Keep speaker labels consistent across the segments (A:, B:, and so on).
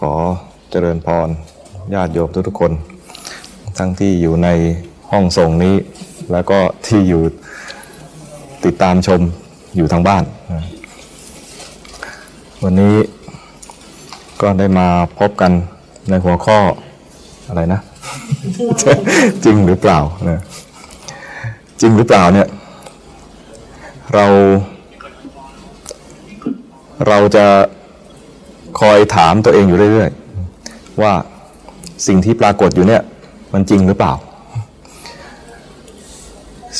A: ขอเจริญพรญาติโยมทุกๆคน ทั้งที่อยู่ในห้องส่งนี้ แล้วก็ที่อยู่ติดตามชมอยู่ทางบ้าน วันนี้ก็ได้มาพบกันในหัวข้ออะไรนะ จริงหรือเปล่านะจริงหรือเปล่าเนี่ย เรา เราจะ คอยถามตัวเองอยู่เรื่อยๆ ว่าสิ่งที่ปรากฏอยู่เนี่ยมันจริงหรือเปล่า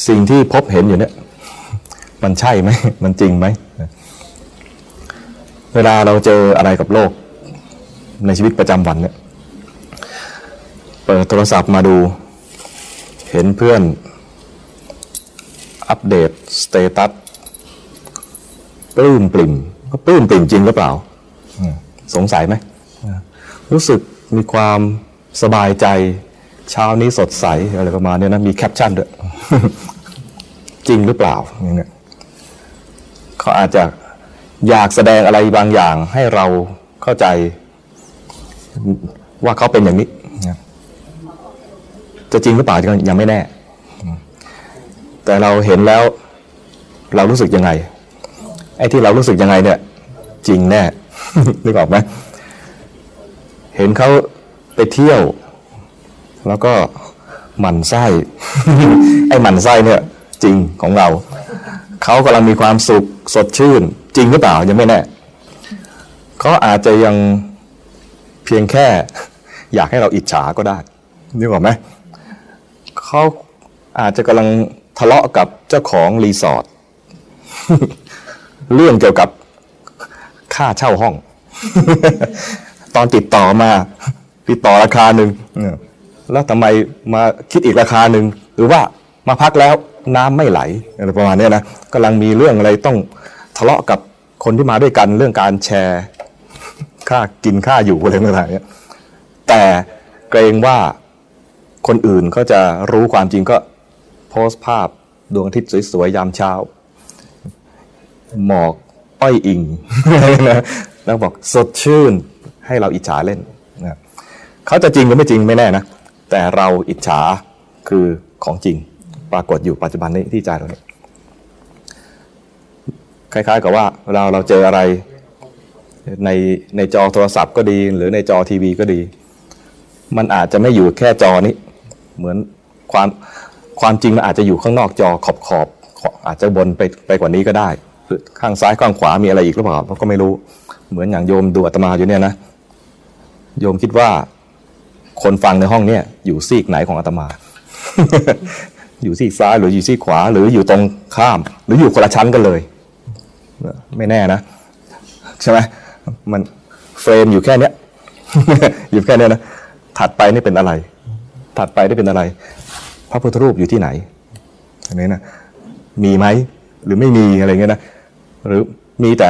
A: สิ่งที่พบเห็นอยู่เนี่ยมันใช่ไหมมันจริงไหม เวลาเราเจออะไรกับโลก ในชีวิตประจำวันเนี่ยเปิดโทรศัพท์มาดู เห็นเพื่อนupdate status ปลื้มปริ่มก็ปลื้มปริ่มจริงหรือเปล่า สงสัยไหม รู้สึกมีความสบายใจ เช้านี้สดใส อะไรประมาณนี้นะ มีแคปชั่นด้วย จริงหรือเปล่าอย่างเงี้ยเขาอาจจะอยากแสดงอะไรบางอย่างให้เราเข้าใจว่าเขาเป็นอย่างนี้ จะจริงหรือเปล่ายังไม่แน่ แต่เราเห็นแล้ว เรารู้สึกยังไง ไอ้ที่เรารู้สึกยังไงเนี่ย จริงแน่ นึกออกไหมเห็นเขาไปเที่ยว แล้วก็หมั่นไส้ ไอ้หมั่นไส้เนี่ยจริงของเรา เขากำลังมีความสุขสดชื่น จริงหรือเปล่ายังไม่แน่เขาอาจจะยังเพียงแค่ อยากให้เราอิจฉาก็ได้นึกออกไหมเขาอาจจะกำลังทะเลาะกับเจ้าของรีสอร์ทเรื่องเกี่ยวกับ ค่าเช่าห้อง ตอนติดต่อมา ติดต่อราคาหนึ่งแล้วทำไมมาคิดอีกราคาหนึ่งหรือว่ามาพักแล้วน้ำไม่ไหลอะไรประมาณนี้นะกำลังมีเรื่องอะไรต้องทะเลาะกับคนที่มาด้วยกันเรื่องการแชร์ ค่ากินค่าอยู่อะไรต่างๆเนี่ยแต่เกรงว่าคนอื่นก็จะรู้ความจริงก็โพสต์ภาพดวงอาทิตย์สวยๆยามเช้า หมอก อ้อยอิงนะแล้วบอกสดชื่นให้เราอิจฉาเล่นนะเขาจะจริงหรือไม่จริงไม่แน่นะ แต่เราอิจฉาคือของจริงปรากฏอยู่ปัจจุบันนี้ที่ใจเราเนี่ยคล้าย ๆ กับว่าเราเราเจออะไรในในจอโทรศัพท์ก็ดี หรือในจอทีวีก็ดี มันอาจจะไม่อยู่แค่จอนี้ เหมือนความความจริงมันอาจจะอยู่ข้างนอกจอขอบขอบอาจจะบนไปไปกว่านี้ก็ได้ ข้างซ้ายข้างขวามีอะไรอีกหรือเปล่าเราก็ไม่รู้เหมือนอย่างโยมดูอาตมาอยู่เนี่ยนะโยมคิดว่า คนฟังในห้องเนี่ยอยู่ซีกไหนของอาตมา อยู่ซีกซ้ายหรืออยู่ซีกขวา หรืออยู่ตรงข้าม หรืออยู่คนละชั้นกันเลย ไม่แน่นะใช่ไหมมันเฟรมอยู่แค่เนี้ยอยู่แค่เนี้ยนะถัดไปนี่เป็นอะไร ถัดไปนี่เป็นอะไร พระพุทธรูปอยู่ที่ไหนอันนี้นะมีไหมหรือไม่มีอะไรเงี้ยนะ หรือมีแต่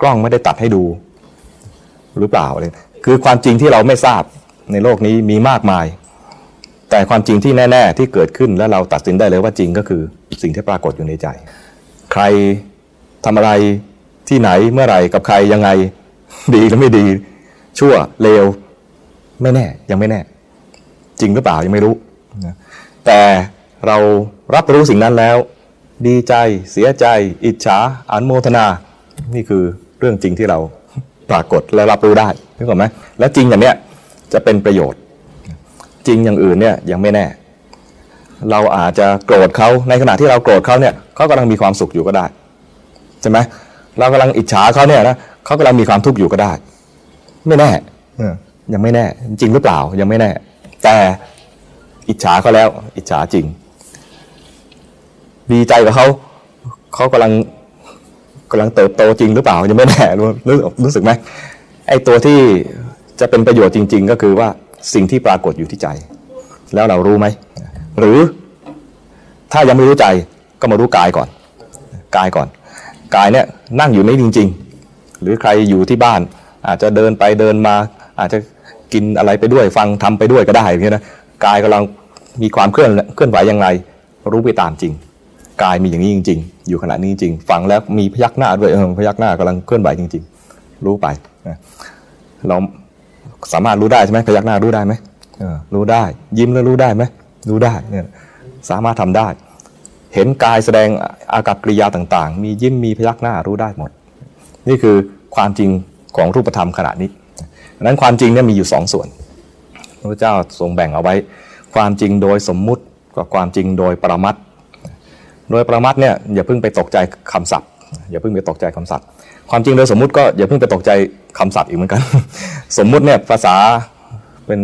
A: กล้องไม่ได้ตัดให้ดู หรือเปล่าอะไรคือความจริงที่เราไม่ทราบในโลกนี้มีมากมาย แต่ความจริงที่แน่ ๆ ที่เกิดขึ้นแล้วเราตัดสินได้เลยว่าจริงก็คือสิ่งที่ปรากฏอยู่ในใจ ใครทำอะไรที่ไหนเมื่อไหร่กับใครยังไงดีหรือไม่ดี ชั่วเลวไม่แน่ยังไม่แน่ จริงหรือเปล่ายังไม่รู้ แต่เรารับรู้สิ่งนั้นแล้ว ดีใจ เสียใจ อิจฉาอนุโมทนา นี่คือเรื่องจริงที่เราปรากฏและรับรู้ได้นึกออกไหมและจริงอย่างเนี้ยจะเป็นประโยชน์ จริงอย่างอื่นเนี่ยยังไม่แน่ เราอาจจะโกรธเขาในขณะที่เราโกรธเขาเนี่ยเขากำลังมีความสุขอยู่ก็ได้ใช่ไหมเรากำลังอิจฉาเขาเนี่ยนะเขากำลังมีความทุกข์อยู่ก็ได้ ไม่แน่ยังไม่แน่ จริงหรือเปล่ายังไม่แน่ แต่อิจฉาเขาแล้ว อิจฉาจริง ดีใจกับเขาเขากำลังกำลังเติบโตจริงหรือเปล่ายังไม่แน่รู้รู้รู้สึกไหมไอ้ตัวที่จะเป็นประโยชน์จริง ๆ ก็คือว่าสิ่งที่ปรากฏอยู่ที่ใจ แล้วเรารู้ไหมหรือถ้ายังไม่รู้ใจก็มารู้กายก่อนกายก่อนกายเนี่ยนั่งอยู่นี่จริง ๆ หรือใครอยู่ที่บ้าน อาจจะเดินไปเดินมา อาจจะกินอะไรไปด้วยฟังทำไปด้วยก็ได้อย่างนี้นะกายกำลังมีความเคลื่อนเคลื่อนไหวอย่างไร รู้ไปตามจริง กายมีอย่างนี้จริง ๆ อยู่ขณะนี้จริงฟังแล้วมีพยักหน้าด้วยเออพยักหน้ากำลังเคลื่อนไหวจริง ๆ รู้ไปเราสามารถรู้ได้ใช่ไหมพยักหน้ารู้ได้ไหมรู้ได้ ยิ้มแล้วรู้ได้ไหมรู้ได้เนี่ยสามารถทำได้ เห็นกายแสดงอากับกริยาต่างๆ มียิ้มมีพยักหน้ารู้ได้หมด นี่คือความจริงของรูปธรรมขณะนี้ดังนั้นความจริงเนี่ยมีอยู่สองส่วนพระเจ้าทรงแบ่งเอาไว้ ความจริงโดยสมมุติกับความจริงโดยปรมัต โดยปรมัตเนี่ยอย่าเพิ่งไปตกใจคำศัพท์ อย่าเพิ่งไปตกใจคำศัพท์ ความจริงโดยสมมุติก็อย่าเพิ่งไปตกใจคำศัพท์อีกเหมือนกัน สมมุติเนี่ยภาษาเป็น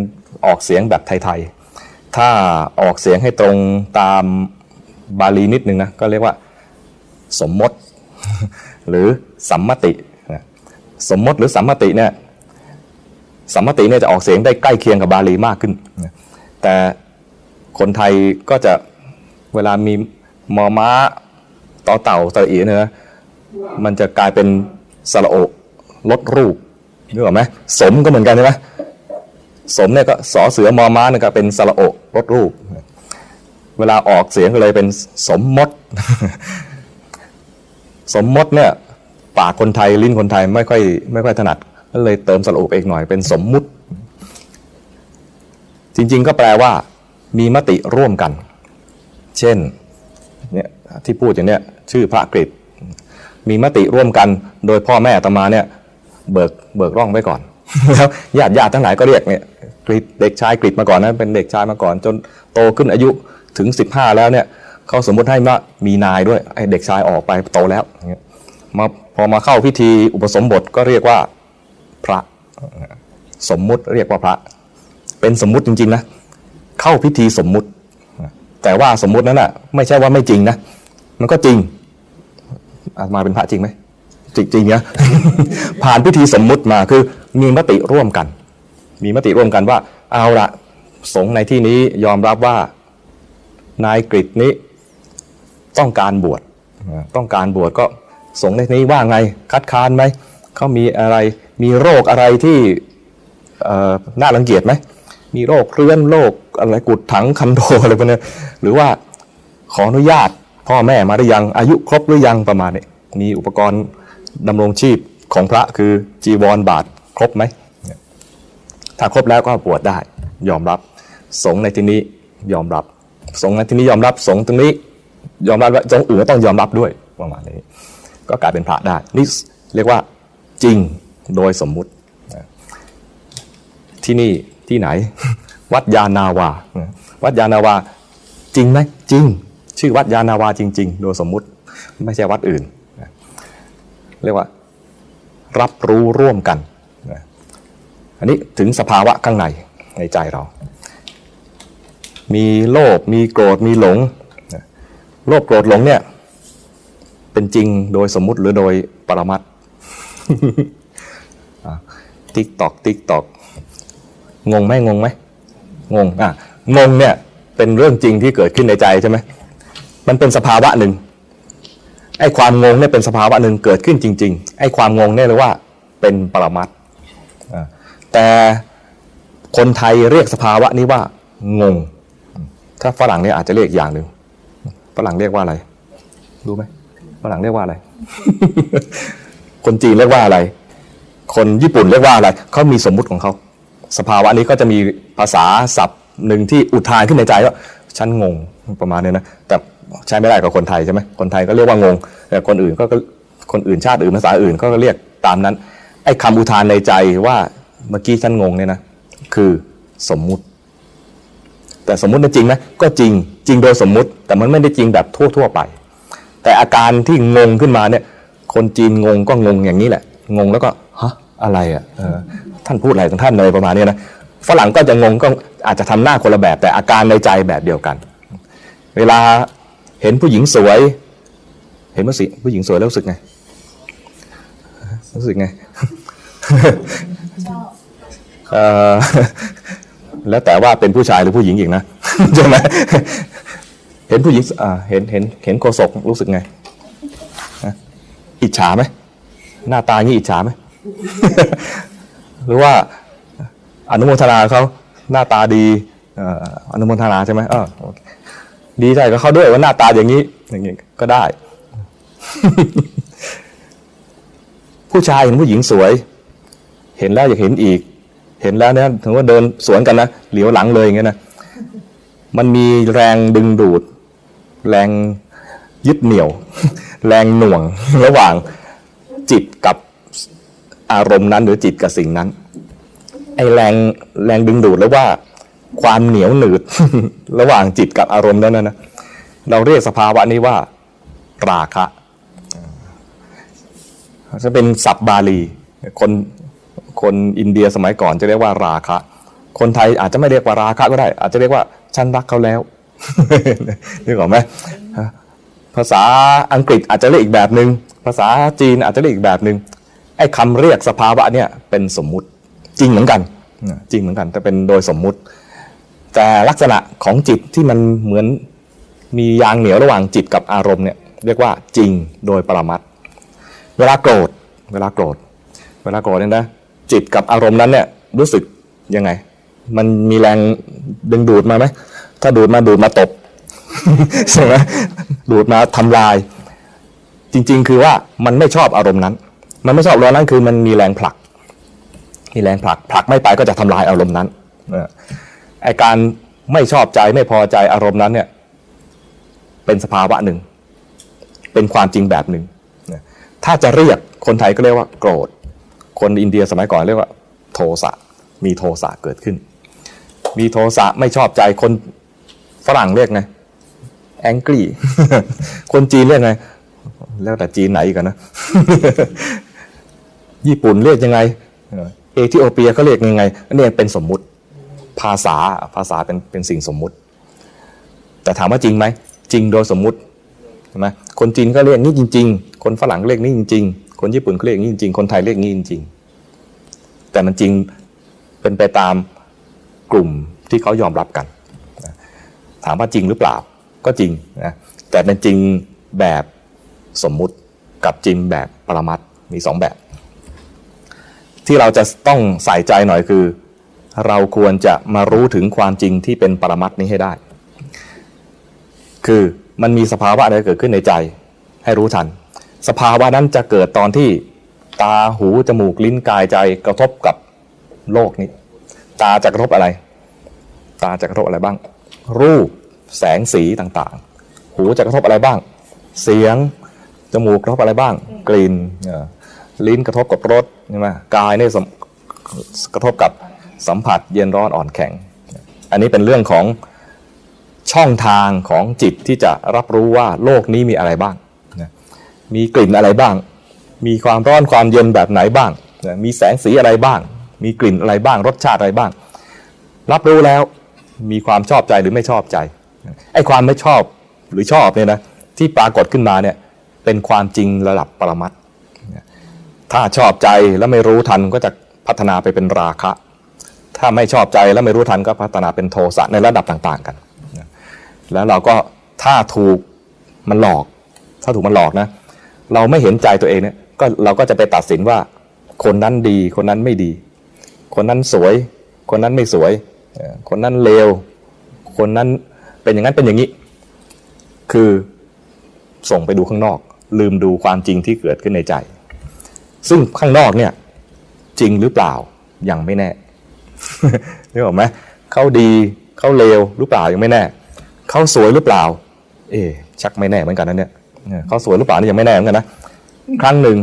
A: ออกเสียงแบบไทยๆ ถ้าออกเสียงให้ตรงตามบาลีนิดนึงนะก็เรียกว่า สมมติ หรือสัมมติ สมมติหรือสัมมติเนี่ยสัมมติเนี่ยจะออกเสียงได้ใกล้เคียงกับบาลีมากขึ้น แต่คนไทยก็จะเวลามี มอม้าต่อเต่าตะอีเนี่ยมันจะกลายเป็นสระโอลดรูปนึกออกไหมสมก็เหมือนกันใช่ไหมสมเนี่ยก็สอเสือมอม้าเนี่ยก็เป็นสระโอลดรูป เวลาออกเสียงก็เลยเป็นสมมติสมมติเนี่ยปากคนไทยลิ้นคนไทยไม่ค่อยไม่ค่อยถนัดก็เลยเติมสระอุเอกหน่อยเป็นสมมุติ จริง ๆ ก็แปลว่า มีมติร่วมกัน เช่น เนี่ยที่พูดอย่างเนี้ยชื่อพระกฤษมีมติร่วมกันโดยพ่อแม่ตมาเนี่ยเบิกเบิกร่องไว้ก่อนแล้วญาติญาติทั้งหลายก็เรียกเนี่ยกฤษเด็กชายกฤษมาก่อนนะเป็นเด็กชายมาก่อน จนโตขึ้นอายุถึง 15 แล้วเนี่ยเขาสมมติให้ว่ามีนายด้วยไอ้เด็กชายออกไปโตแล้วมาพอมาเข้าพิธีอุปสมบทก็เรียกว่าพระสมมุติเรียกว่าพระ เป็นสมมุติจริงๆนะเข้าพิธีสมมุติ แต่ว่าสมมุตินั้นอะ ไม่ใช่ว่าไม่จริงนะมันก็จริงอามาเป็นพระจริงไหมจริงจริงเนี่ยผ่านพิธีสมมุติมาคือมีมติร่วมกัน มีมติร่วมกันว่า เอาละสงในที่นี้ยอมรับว่านายกฤษนี้ต้องการบวชต้องการบวชก็สงในนี้ว่าไงคัดค้านไหมเขามีอะไรมีโรคอะไรที่น่ารังเกียจไหม มีโรคเรื้อนโรคอะไรกุดถังคันโดอะไรพวกนี้หรือว่าขออนุญาตพ่อแม่มาหรือยังอายุครบหรือยังประมาณนี้มีอุปกรณ์ดำรงชีพของพระคือจีวรบาทครบไหมถ้าครบแล้วก็บวชได้ ยอมรับสงในที่นี้ยอมรับสงในที่นี้ยอมรับสงตรงนี้ ยอมรับว่าสงอื่นก็ต้องยอมรับด้วยประมาณนี้ ก็กลายเป็นพระได้นี่เรียกว่าจริงโดยสมมุติที่นี่ ที่ไหน วัดยานาวา วัดยานาวาจริงไหมจริง ชื่อวัดยานาวาจริง ๆ โดยสมมุติไม่ใช่วัดอื่น เรียกว่า รับรู้ร่วมกันอันนี้ถึงสภาวะข้างในในใจเรา มีโลภมีโกรธมีหลง โลภโกรธหลงเนี่ย เป็นจริงโดยสมมุติหรือโดยปรมัตถ์ ติ๊กตอกติ๊กตอก งงไหมงงไหมงงอะงงเนี่ยเป็นเรื่องจริงที่เกิดขึ้นในใจใช่ไหมมันเป็นสภาวะหนึ่งไอ้ความงงเนี่ยเป็นสภาวะหนึ่งเกิดขึ้นจริง ๆ ไอ้ความงงเนี่ยเรียกว่าเป็นปรมัตถ์แต่คนไทยเรียกสภาวะนี้ว่างง ถ้าฝรั่งเนี่ยอาจจะเรียกอย่างหนึ่งฝรั่งเรียกว่าอะไรรู้ไหมฝรั่งเรียกว่าอะไร คนจีนเรียกว่าอะไร คนญี่ปุ่นเรียกว่าอะไรเขามีสมมุติของเขา สภาวะนี้ก็จะมีภาษาศัพท์หนึ่งที่อุทานขึ้นในใจว่าฉันงงประมาณนี้นะแต่ใช้ไม่ได้กับคนไทยใช่ไหมคนไทยก็เรียกว่างงแต่คนอื่นก็คนอื่นชาติอื่นภาษาอื่นก็เรียกตามนั้นไอ้คำอุทานในใจว่าเมื่อกี้ฉันงงเนี่ยนะคือสมมุติ แต่สมมุติจริงไหมก็จริงจริงโดยสมมุติ แต่มันไม่ได้จริงแบบทั่ว ๆ ไป แต่อาการที่งงขึ้นมาเนี่ยคนจีนงงก็งงอย่างนี้แหละ งงแล้วก็ฮะอะไรอะ ท่านพูดอะไรของท่านเลยประมาณนี้นะฝรั่งก็จะงงก็อาจจะทำหน้าคนละแบบ แต่อาการในใจแบบเดียวกัน เวลาเห็นผู้หญิงสวย เห็นผู้สิผู้หญิงสวยแล้วรู้สึกไงรู้สึกไงแล้วแต่ว่าเป็นผู้ชายหรือผู้หญิงอีกนะใช่ไหมเห็นผู้หญิงเห็นเห็นเห็นโคศกรู้สึกไงอิจฉาไหมหน้าตาอย่างนี้อิจฉาไหม หรือว่าอนุโมทนาเขาหน้าตาดีอนุโมทนาใช่ไหมเออดีใจกับเขาด้วยว่าหน้าตาอย่างนี้อย่างนี้ก็ได้ ผู้ชายเห็นผู้หญิงสวย เห็นแล้วอยากเห็นอีก เห็นแล้วเนี่ยถึงว่าเดินสวนกันนะเหลียวหลังเลยอย่างเงี้ยนะมันมีแรงดึงดูด แรงยึดเหนี่ยว แรงหน่วงระหว่างจิตกับ อารมณ์นั้นหรือจิตกับสิ่งนั้น ไอแรงแรงดึงดูดหรือว่าความเหนียวหนืด ระหว่างจิตกับอารมณ์นั้นนะเราเรียกสภาวะนี้ว่า ราคะจะเป็นศัพท์บาลี คนคนอินเดียสมัยก่อนจะเรียกว่าราคะ คนไทยอาจจะไม่เรียกว่าราคะก็ได้ อาจจะเรียกว่าฉันรักเขาแล้วนึกออกไหมภาษาอังกฤษอาจจะเรียกอีกแบบหนึง่งภาษาจีนอาจจะเรียกอีกแบบหนึง่ง ไอ้คำเรียกสภาวะเนี่ยเป็นสมมุติจริงเหมือนกัน จริงเหมือนกัน แต่เป็นโดยสมมุติ แต่ลักษณะของจิตที่มันเหมือนมียางเหนียวระหว่างจิตกับอารมณ์เนี่ยเรียกว่าจริงโดยปรมัตเวลาโกรธ เวลาโกรธ เวลาโกรธเนี่ยนะจิตกับอารมณ์นั้นเนี่ยรู้สึกยังไง มันมีแรงดึงดูดมาไหมถ้าดูดมาดูดมาตบใช่ไหมดูดมาทำลาย จริง ๆ คือว่ามันไม่ชอบอารมณ์นั้น มันไม่ชอบรมณ์นั้นคือมันมีแรงผลัก มีแรงผลักผลักไม่ไปก็จะทำลายอารมณ์นั้นไอการไม่ชอบใจไม่พอใจอารมณ์นั้นเนี่ย เป็นสภาวะหนึ่ง เป็นความจริงแบบหนึ่งถ้าจะเรียกคนไทยก็เรียกว่าโกรธ คนอินเดียสมัยก่อนเรียกว่า โทสะมีโทสะเกิดขึ้น มีโทสะไม่ชอบใจคนฝรั่งเรียกไงแองกี้คนจีนเรียกไงแล้วแต่จีนไหนกันนะ ญี่ปุ่นเรียกยังไงเอธิโอเปียเขาเรียกยังไงอันนี้เป็นสมมุติภาษาภาษาเป็นเป็นสิ่งสมมุติ แต่ถามว่าจริงไหมจริงโดยสมมุติใช่ไหมคนจีนก็เรียกนี่จริง ๆ คนฝรั่งเรียกนี่จริงคนญี่ปุ่นเขาเรียกงี้จริงคนไทยเรียกงี้จริงแต่มันจริงเป็นไปตามกลุ่มที่เขายอมรับกันถามว่าจริงหรือเปล่าก็จริงนะแต่เป็นจริงแบบสมมุติกับจริงแบบปรมัตมีสองแบบ ที่เราจะต้องใส่ใจหน่อยคือ เราควรจะมารู้ถึงความจริงที่เป็นปรมัตนี้ให้ได้ คือมันมีสภาวะอะไรเกิดขึ้นในใจ ให้รู้ทัน สภาวะนั้นจะเกิดตอนที่ตาหูจมูกลิ้นกายใจกระทบกับโลกนี้ ตาจะกระทบอะไร ตาจะกระทบอะไรบ้าง รูปแสงสีต่างๆ หูจะกระทบอะไรบ้าง เสียงจมูกกระทบอะไรบ้าง กลิ่นลิ้นกระทบกับรส ใช่ไหมกายนี่กระทบกับสัมผัสเย็นร้อนอ่อนแข็ง อันนี้เป็นเรื่องของช่องทางของจิตที่จะรับรู้ว่าโลกนี้มีอะไรบ้างมีกลิ่นอะไรบ้าง มีความร้อนความเย็นแบบไหนบ้างมีแสงสีอะไรบ้าง มีกลิ่นอะไรบ้าง รสชาติอะไรบ้าง รับรู้แล้วมีความชอบใจหรือไม่ชอบใจ ไอ้ความไม่ชอบหรือชอบเนี่ยนะที่ปรากฏขึ้นมาเนี่ยเป็นความจริงระดับปรมัตถ ถ้าชอบใจแล้วไม่รู้ทันก็จะพัฒนาไปเป็นราคะ ถ้าไม่ชอบใจแล้วไม่รู้ทันก็พัฒนาเป็นโทสะในระดับต่าง ๆ กัน แล้วเราก็ถ้าถูกมันหลอก ถ้าถูกมันหลอกนะ เราไม่เห็นใจตัวเองเนี่ยก็เราก็จะไปตัดสินว่าคนนั้นดีคนนั้นไม่ดี คนนั้นสวย คนนั้นไม่สวย คนนั้นเลว คนนั้นเป็นอย่างนั้นเป็นอย่างนี้ คือส่งไปดูข้างนอก ลืมดูความจริงที่เกิดขึ้นในใจ ซึ่งข้างนอกเนี่ย จริงหรือเปล่ายังไม่แน่นึกออกไหมเขาดีเขาเลวหรือเปล่ายังไม่แน่เขาสวยหรือเปล่า เอ๊ชักไม่แน่เหมือนกันนะเนี่ยเขาสวยหรือเปล่านี่ยังไม่แน่เหมือนกันนะครั้งหนึ่ง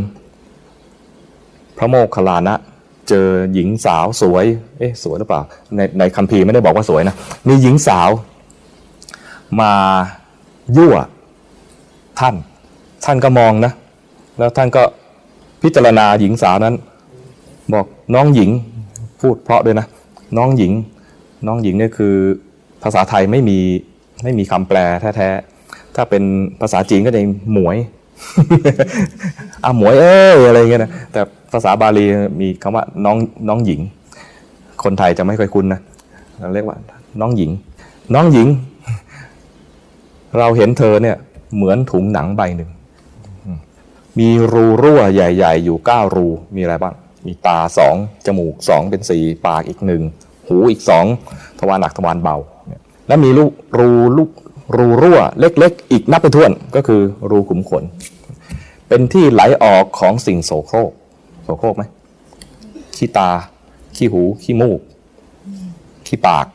A: พระโมคคัลลานะเจอหญิงสาวสวย เอ๊ะสวยหรือเปล่า ในในคัมภีร์ไม่ได้บอกว่าสวยนะมีหญิงสาว มายั่วท่าน ท่านก็มองนะ แล้วท่านก็ พิจารณาหญิงสาวนั้น บอกน้องหญิงพูดเพราะด้วยนะ น้องหญิง น้องหญิงเนี่ยคือภาษาไทยไม่มีไม่มีคำแปลแท้ๆถ้าเป็นภาษาจีนก็จะหมวยอะหมวยเอ้ยอะไรเงี้ยนะแต่ภาษาบาลีมีคำว่าน้องน้องหญิง คนไทยจะไม่ค่อยคุ้นนะเราเรียกว่า น้องหญิง น้องหญิง เราเห็นเธอเนี่ยเหมือนถุงหนังใบหนึ่ง มีรูรั่วใหญ่ ๆ อยู่เก้ารู มีอะไรบ้าง มีตาสองจมูกสองเป็นสี่ปากอีกหนึ่งหูอีกสองทวารหนักทวารเบา แล้วมีลูรูลูกรูรั่วเล็กๆ อีกนับไปถ้วนก็คือรูขุมขน เป็นที่ไหลออกของสิ่งโสโครกโสโครกไหมขี้ตา ขี้หู ขี้มูก ขี้ปาก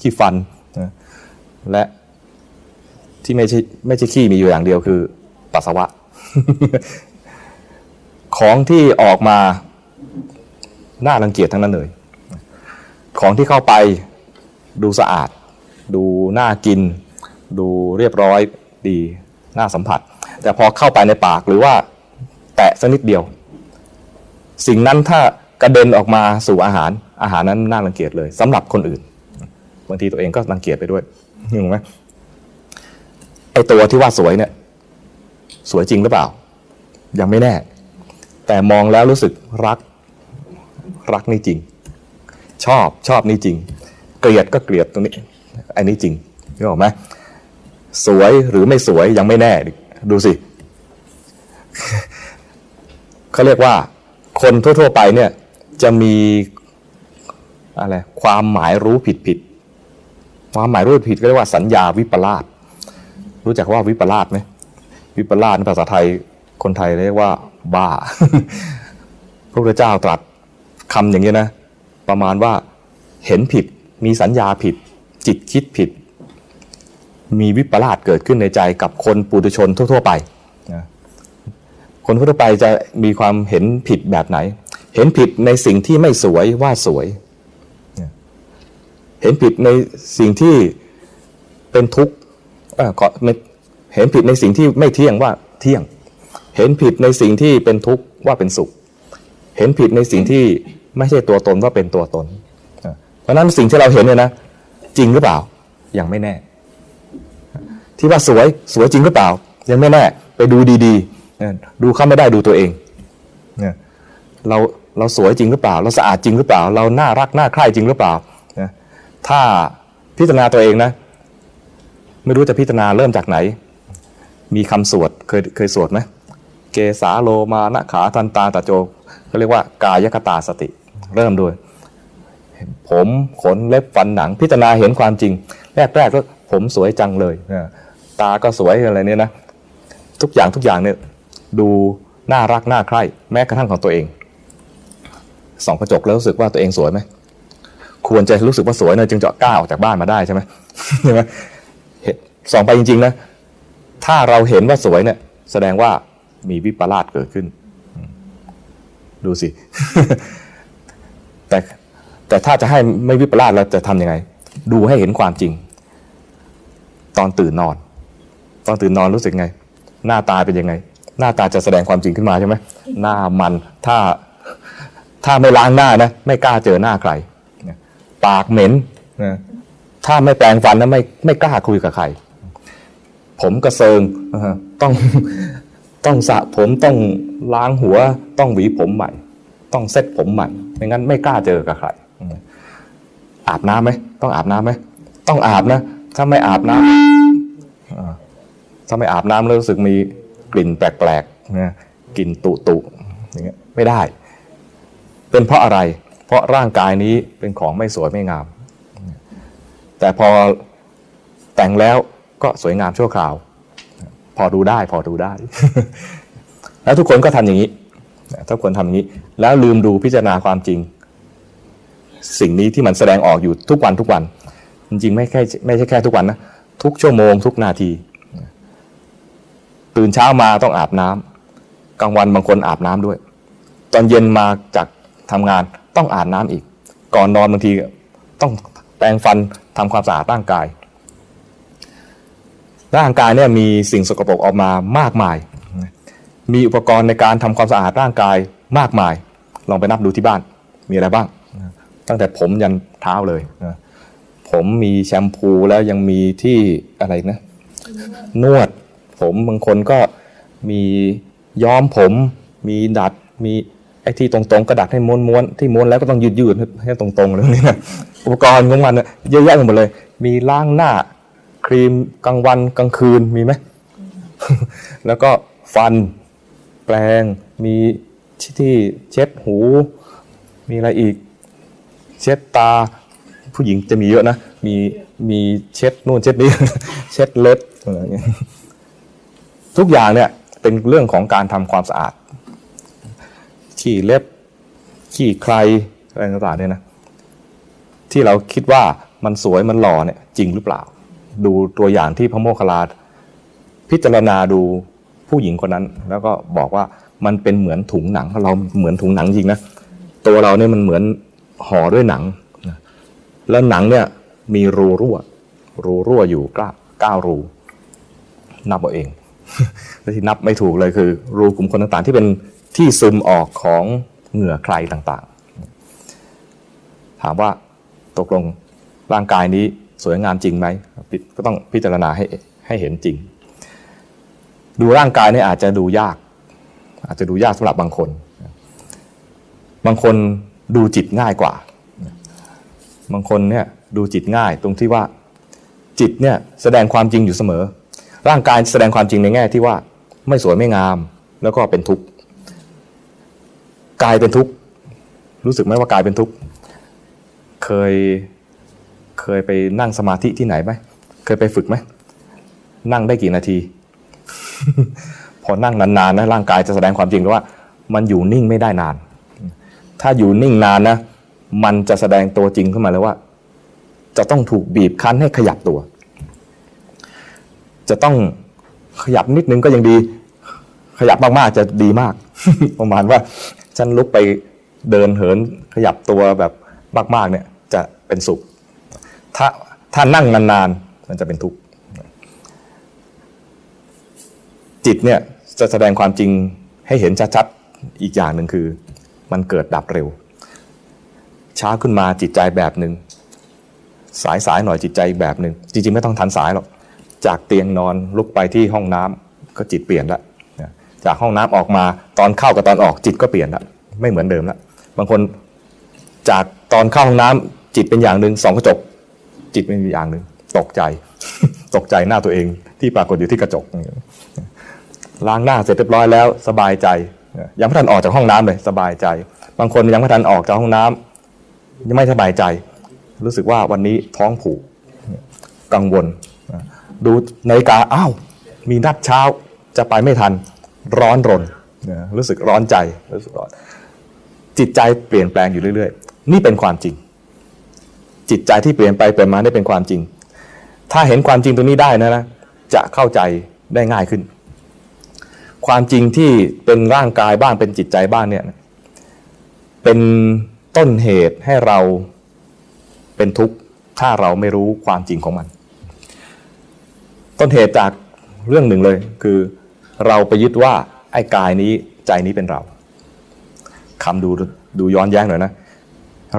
A: ขี้ฟัน และที่ไม่ใช่ไม่ใช่ขี้มีอยู่อย่างเดียวคือปัสสาวะ ของที่ออกมาน่ารังเกียจทั้งนั้นเลย ของที่เข้าไปดูสะอาด ดูน่ากิน ดูเรียบร้อยดีน่าสัมผัส แต่พอเข้าไปในปากหรือว่าแตะสักนิดเดียว สิ่งนั้นถ้ากระเด็นออกมาสู่อาหาร อาหารนั้นน่ารังเกียจเลยสำหรับคนอื่นบางทีตัวเองก็รังเกียจไปด้วยนึกไหมไอตัวที่ว่าสวยเนี่ย สวยจริงหรือเปล่า ยังไม่แน่ แต่มองแล้วรู้สึกรัก รักนี่จริง ชอบชอบนี่จริง เกลียดก็เกลียดตรงนี้อ้นี่จริงนึกออกไหมสวยหรือไม่สวยยังไม่แน่ ดูสิเขาเรียกว่า คนทั่ว ๆ ไปเนี่ย จะมีอะไรความหมายรู้ผิดผิดความหมายรู้ผิดก็เรียกว่าสัญญาวิปลาสรู้จักว่าวิปลาสไหม วิปลาสในภาษาไทยคนไทยเรียกว่า บ้า พระพุทธเจ้าตรัสคำอย่างนี้นะ ประมาณว่าเห็นผิดมีสัญญาผิด จิตคิดผิด มีวิปลาสเกิดขึ้นในใจกับคนปุถุชนทั่ว ๆ ไปคนทั่วไปจะมีความเห็นผิดแบบไหน เห็นผิดในสิ่งที่ไม่สวยว่าสวย เห็นผิดในสิ่งที่เป็นทุกข์ เห็นผิดในสิ่งที่ไม่เที่ยงว่าเที่ยง เห็นผิดในสิ่งที่เป็นทุกข์ว่าเป็นสุข เห็นผิดในสิ่งที่ไม่ใช่ตัวตนว่าเป็นตัวตน เพราะนั้นสิ่งที่เราเห็นเนี่ยนะ จริงหรือเปล่ายังไม่แน่ ที่ว่าสวยสวยจริงหรือเปล่า ยังไม่แน่ ไปดูดีๆดูเข้าไม่ได้ดูตัวเองเราเราสวยจริงหรือเปล่า เราสะอาดจริงหรือเปล่า เราน่ารักน่าใคร่จริงหรือเปล่าถ้าพิจารณาตัวเองนะ ไม่รู้จะพิจารณาเริ่มจากไหน มีคำสวดเคยเคยสวดไหมเกสาโลมานะขาทันตาตะโจเขาเรียกว่ากายคตาสติ เริ่มด้วย ผมขนเล็บฟันหนัง พิจารณาเห็นความจริง แรกแรกก็ผมสวยจังเลยตาก็สวยอะไรเนี่ยนะทุกอย่างทุกอย่างเนี่ยดูน่ารักน่าใคร่แม้กระทั่งของตัวเองส่องกระจกแล้วรู้สึกว่าตัวเองสวยไหมควรจะรู้สึกว่าสวยเนะจึงจะกล้าออกจากบ้านมาได้ใช่ไหมใช่ไหมส่องไปจริงๆนะ ถ้าเราเห็นว่าสวยเนี่ย แสดงว่ามีวิปลาสเกิดขึ้น ดูสิ แต่แต่ถ้าจะให้ไม่วิปลาสเราจะทำยังไง ดูให้เห็นความจริง ตอนตื่นนอน ตอนตื่นนอนรู้สึกไง หน้าตาเป็นยังไง หน้าตาจะแสดงความจริงขึ้นมาใช่ไหมหน้ามันถ้าถ้าไม่ล้างหน้านะไม่กล้าเจอหน้าใครปากเหม็นถ้าไม่แปรงฟันนะไม่ไม่กล้าคุยกับใคร ผมกระเซิงต้องต้องสระผมต้องล้างหัว ต้องหวีผมใหม่ ต้องเซ็ตผมใหม่ไม่งั้นไม่กล้าเจอกับใครอาบน้ำไหมต้องอาบน้ำไหมต้องอาบนะ ถ้าไม่อาบน้ำถ้าไม่อาบน้ำแล้วรู้สึกมีกลิ่นแปลกๆนะกลิ่นตุตุอย่างเงี้ยไม่ได้ เป็นเพราะอะไร เพราะร่างกายนี้เป็นของไม่สวยไม่งาม แต่พอแต่งแล้ว ก็สวยงามชั่วคราว พอดูได้พอดูได้ แล้วทุกคนก็ทำอย่างนี้ทุกคนทำอย่างนี้ แล้วลืมดูพิจารณาความจริง สิ่งนี้ที่มันแสดงออกอยู่ทุกวันทุกวัน จริงๆไม่แค่ไม่ใช่แค่ทุกวันนะทุกชั่วโมงทุกนาที ตื่นเช้ามาต้องอาบน้ำกลางวันบางคนอาบน้ำด้วย ตอนเย็นมาจากทำงานต้องอาบน้ำอีก ก่อนนอนบางทีต้องแปรงฟันทำความสะอาดร่างกาย ร่างกายเนี่ยมีสิ่งสกปรกออกมามากมาย มีอุปกรณ์ในการทำความสะอาดร่างกายมากมาย ลองไปนับดูที่บ้าน มีอะไรบ้าง ตั้งแต่ผมยันเท้าเลย ผมมีแชมพูแล้วยังมีที่อะไรนะ นวด ผมบางคนก็มีย้อมผม มีดัด มีไอ้ที่ตรงๆกระดาษให้ม้วนๆ ที่ม้วนแล้วก็ต้องยืดยืดให้ตรงๆเลยนี่นะอุปกรณ์ของมันเยอะแยะไปหมดเลย มีล้างหน้า ครีมกลางวันกลางคืนมีไหม แล้วก็ฟันแปลงมีที่เช็ดหู มีอะไรอีก เช็ดตา ผู้หญิงจะมีเยอะนะ มีมีเช็ดนู่นเช็ดนี้ เช็ดเล็บอะไรเงี้ยทุกอย่างเนี่ยเป็นเรื่องของการทำความสะอาด ขี้เล็บ ขี้ใครอะไรต่างๆเนี่ยนะที่เราคิดว่ามันสวยมันหล่อเนี่ยจริงหรือเปล่า ดูตัวอย่างที่พระโมคคัลลาพิจารณาดูผู้หญิงคนนั้น แล้วก็บอกว่ามันเป็นเหมือนถุงหนังเราเหมือนถุงหนังจริงนะตัวเราเนี่ยมันเหมือนห่อด้วยหนัง แล้วหนังเนี่ยมีรูรั่ว รูรั่วอยู่เก้าเก้ารู นับเอาเองและที่นับไม่ถูกเลยคือ รูกลุ่มคนต่างๆ ที่เป็นที่ซึมออกของเหงื่อใครต่างๆ ถามว่าตกลงร่างกายนี้ สวยงามจริงไหมก็ต้องพิจารณาให้ให้เห็นจริง ดูร่างกายเนี่ยอาจจะดูยาก อาจจะดูยากสำหรับบางคน บางคนดูจิตง่ายกว่า บางคนเนี่ยดูจิตง่ายตรงที่ว่าจิตเนี่ยแสดงความจริงอยู่เสมอ ร่างกายแสดงความจริงในแง่ที่ว่าไม่สวยไม่งามแล้วก็เป็นทุกข์กายเป็นทุกข์รู้สึกไหมว่ากายเป็นทุกข์เคย เคยไปนั่งสมาธิที่ไหนไหมเคยไปฝึกไหมนั่งได้กี่นาที พอนั่งนานๆนะร่างกายจะแสดงความจริงว่า มันอยู่นิ่งไม่ได้นาน ถ้าอยู่นิ่งนานนะมันจะแสดงตัวจริงขึ้นมาเลยว่า จะต้องถูกบีบคั้นให้ขยับตัว จะต้องขยับนิดนึงก็ยังดี ขยับมากๆจะดีมาก ประมาณว่า ฉันลุกไปเดินเหินขยับตัวแบบมาก ๆ เนี่ยจะเป็นสุข ถ้าถ้านั่งนานๆมันจะเป็นทุกข์จิตเนี่ยจะแสดงความจริงให้เห็นชัดๆอีกอย่างหนึ่งคือ มันเกิดดับเร็ว ช้าขึ้นมาจิตใจแบบหนึ่งสายสายหน่อยจิตใจอีกแบบหนึ่งจริงๆ ไม่ต้องทันสายหรอกจากเตียงนอนลุกไปที่ห้องน้ำก็จิตเปลี่ยนละจากห้องน้ำออกมาตอนเข้ากับตอนออกจิตก็เปลี่ยนละไม่เหมือนเดิมละบางคนจากตอนเข้าห้องน้ำจิตเป็นอย่างหนึ่งสองกระจก จิตเป็นอย่างหนึ่งตกใจ ตกใจหน้าตัวเองที่ปรากฏอยู่ที่กระจกล้างหน้าเสร็จเรียบร้อยแล้ว สบายใจยังไม่ทันออกจากห้องน้ำเลย สบายใจ บางคนยังไม่ทันออกจากห้องน้ำยังไม่สบายใจ รู้สึกว่าวันนี้ท้องผูกกังวล ดูนาฬิกาอ้าวมีนัดเช้าจะไปไม่ทัน ร้อนรนรู้สึกร้อนใจรู้สึกร้อนจิตใจเปลี่ยนแปลงอยู่เรื่อย ๆ นี่เป็นความจริง จิตใจที่เปลี่ยนไปเปลี่ยนมาได้เป็นความจริง ถ้าเห็นความจริงตรงนี้ได้นะนะ จะเข้าใจได้ง่ายขึ้น ความจริงที่เป็นร่างกายบ้างเป็นจิตใจบ้างเนี่ย เป็นต้นเหตุให้เราเป็นทุกข์ถ้าเราไม่รู้ความจริงของมัน ต้นเหตุจากเรื่องหนึ่งเลยคือเราไปยึดว่าไอ้กายนี้ใจนี้เป็นเราคำดูดูย้อนแย้งหน่อยนะ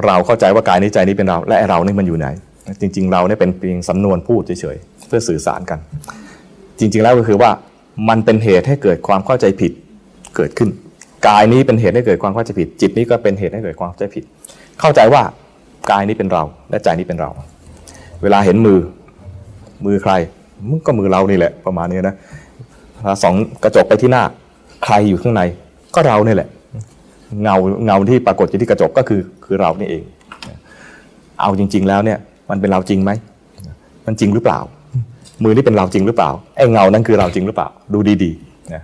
A: เราเข้าใจว่ากายนี้ใจนี้เป็นเรา และเรานี่มันอยู่ไหน จริง ๆ เราเนี่ยเป็นเพียงสำนวนพูดเฉยๆเพื่อสื่อสารกัน จริง ๆ แล้วก็คือว่ามันเป็นเหตุให้เกิดความเข้าใจผิดเกิดขึ้น กายนี้เป็นเหตุให้เกิดความเข้าใจผิด จิตนี้ก็เป็นเหตุให้เกิดความเข้าใจผิด เข้าใจว่ากายนี้เป็นเรา และใจนี้เป็นเรา เวลาเห็นมือ มือใครมันก็มือเรานี่แหละประมาณนี้นะสองกระจกไปที่หน้า ใครอยู่ข้างใน ก็เรานี่แหละ เงาเงาที่ปรากฏอยู่ที่กระจกก็คือคือเรานี่เอง เอาจริง ๆ แล้วเนี่ยมันเป็นเราจริงไหมมันจริงหรือเปล่า มือนี่เป็นเราจริงหรือเปล่าไอ้เงานั้นคือเราจริงหรือเปล่า ดูดีๆนะ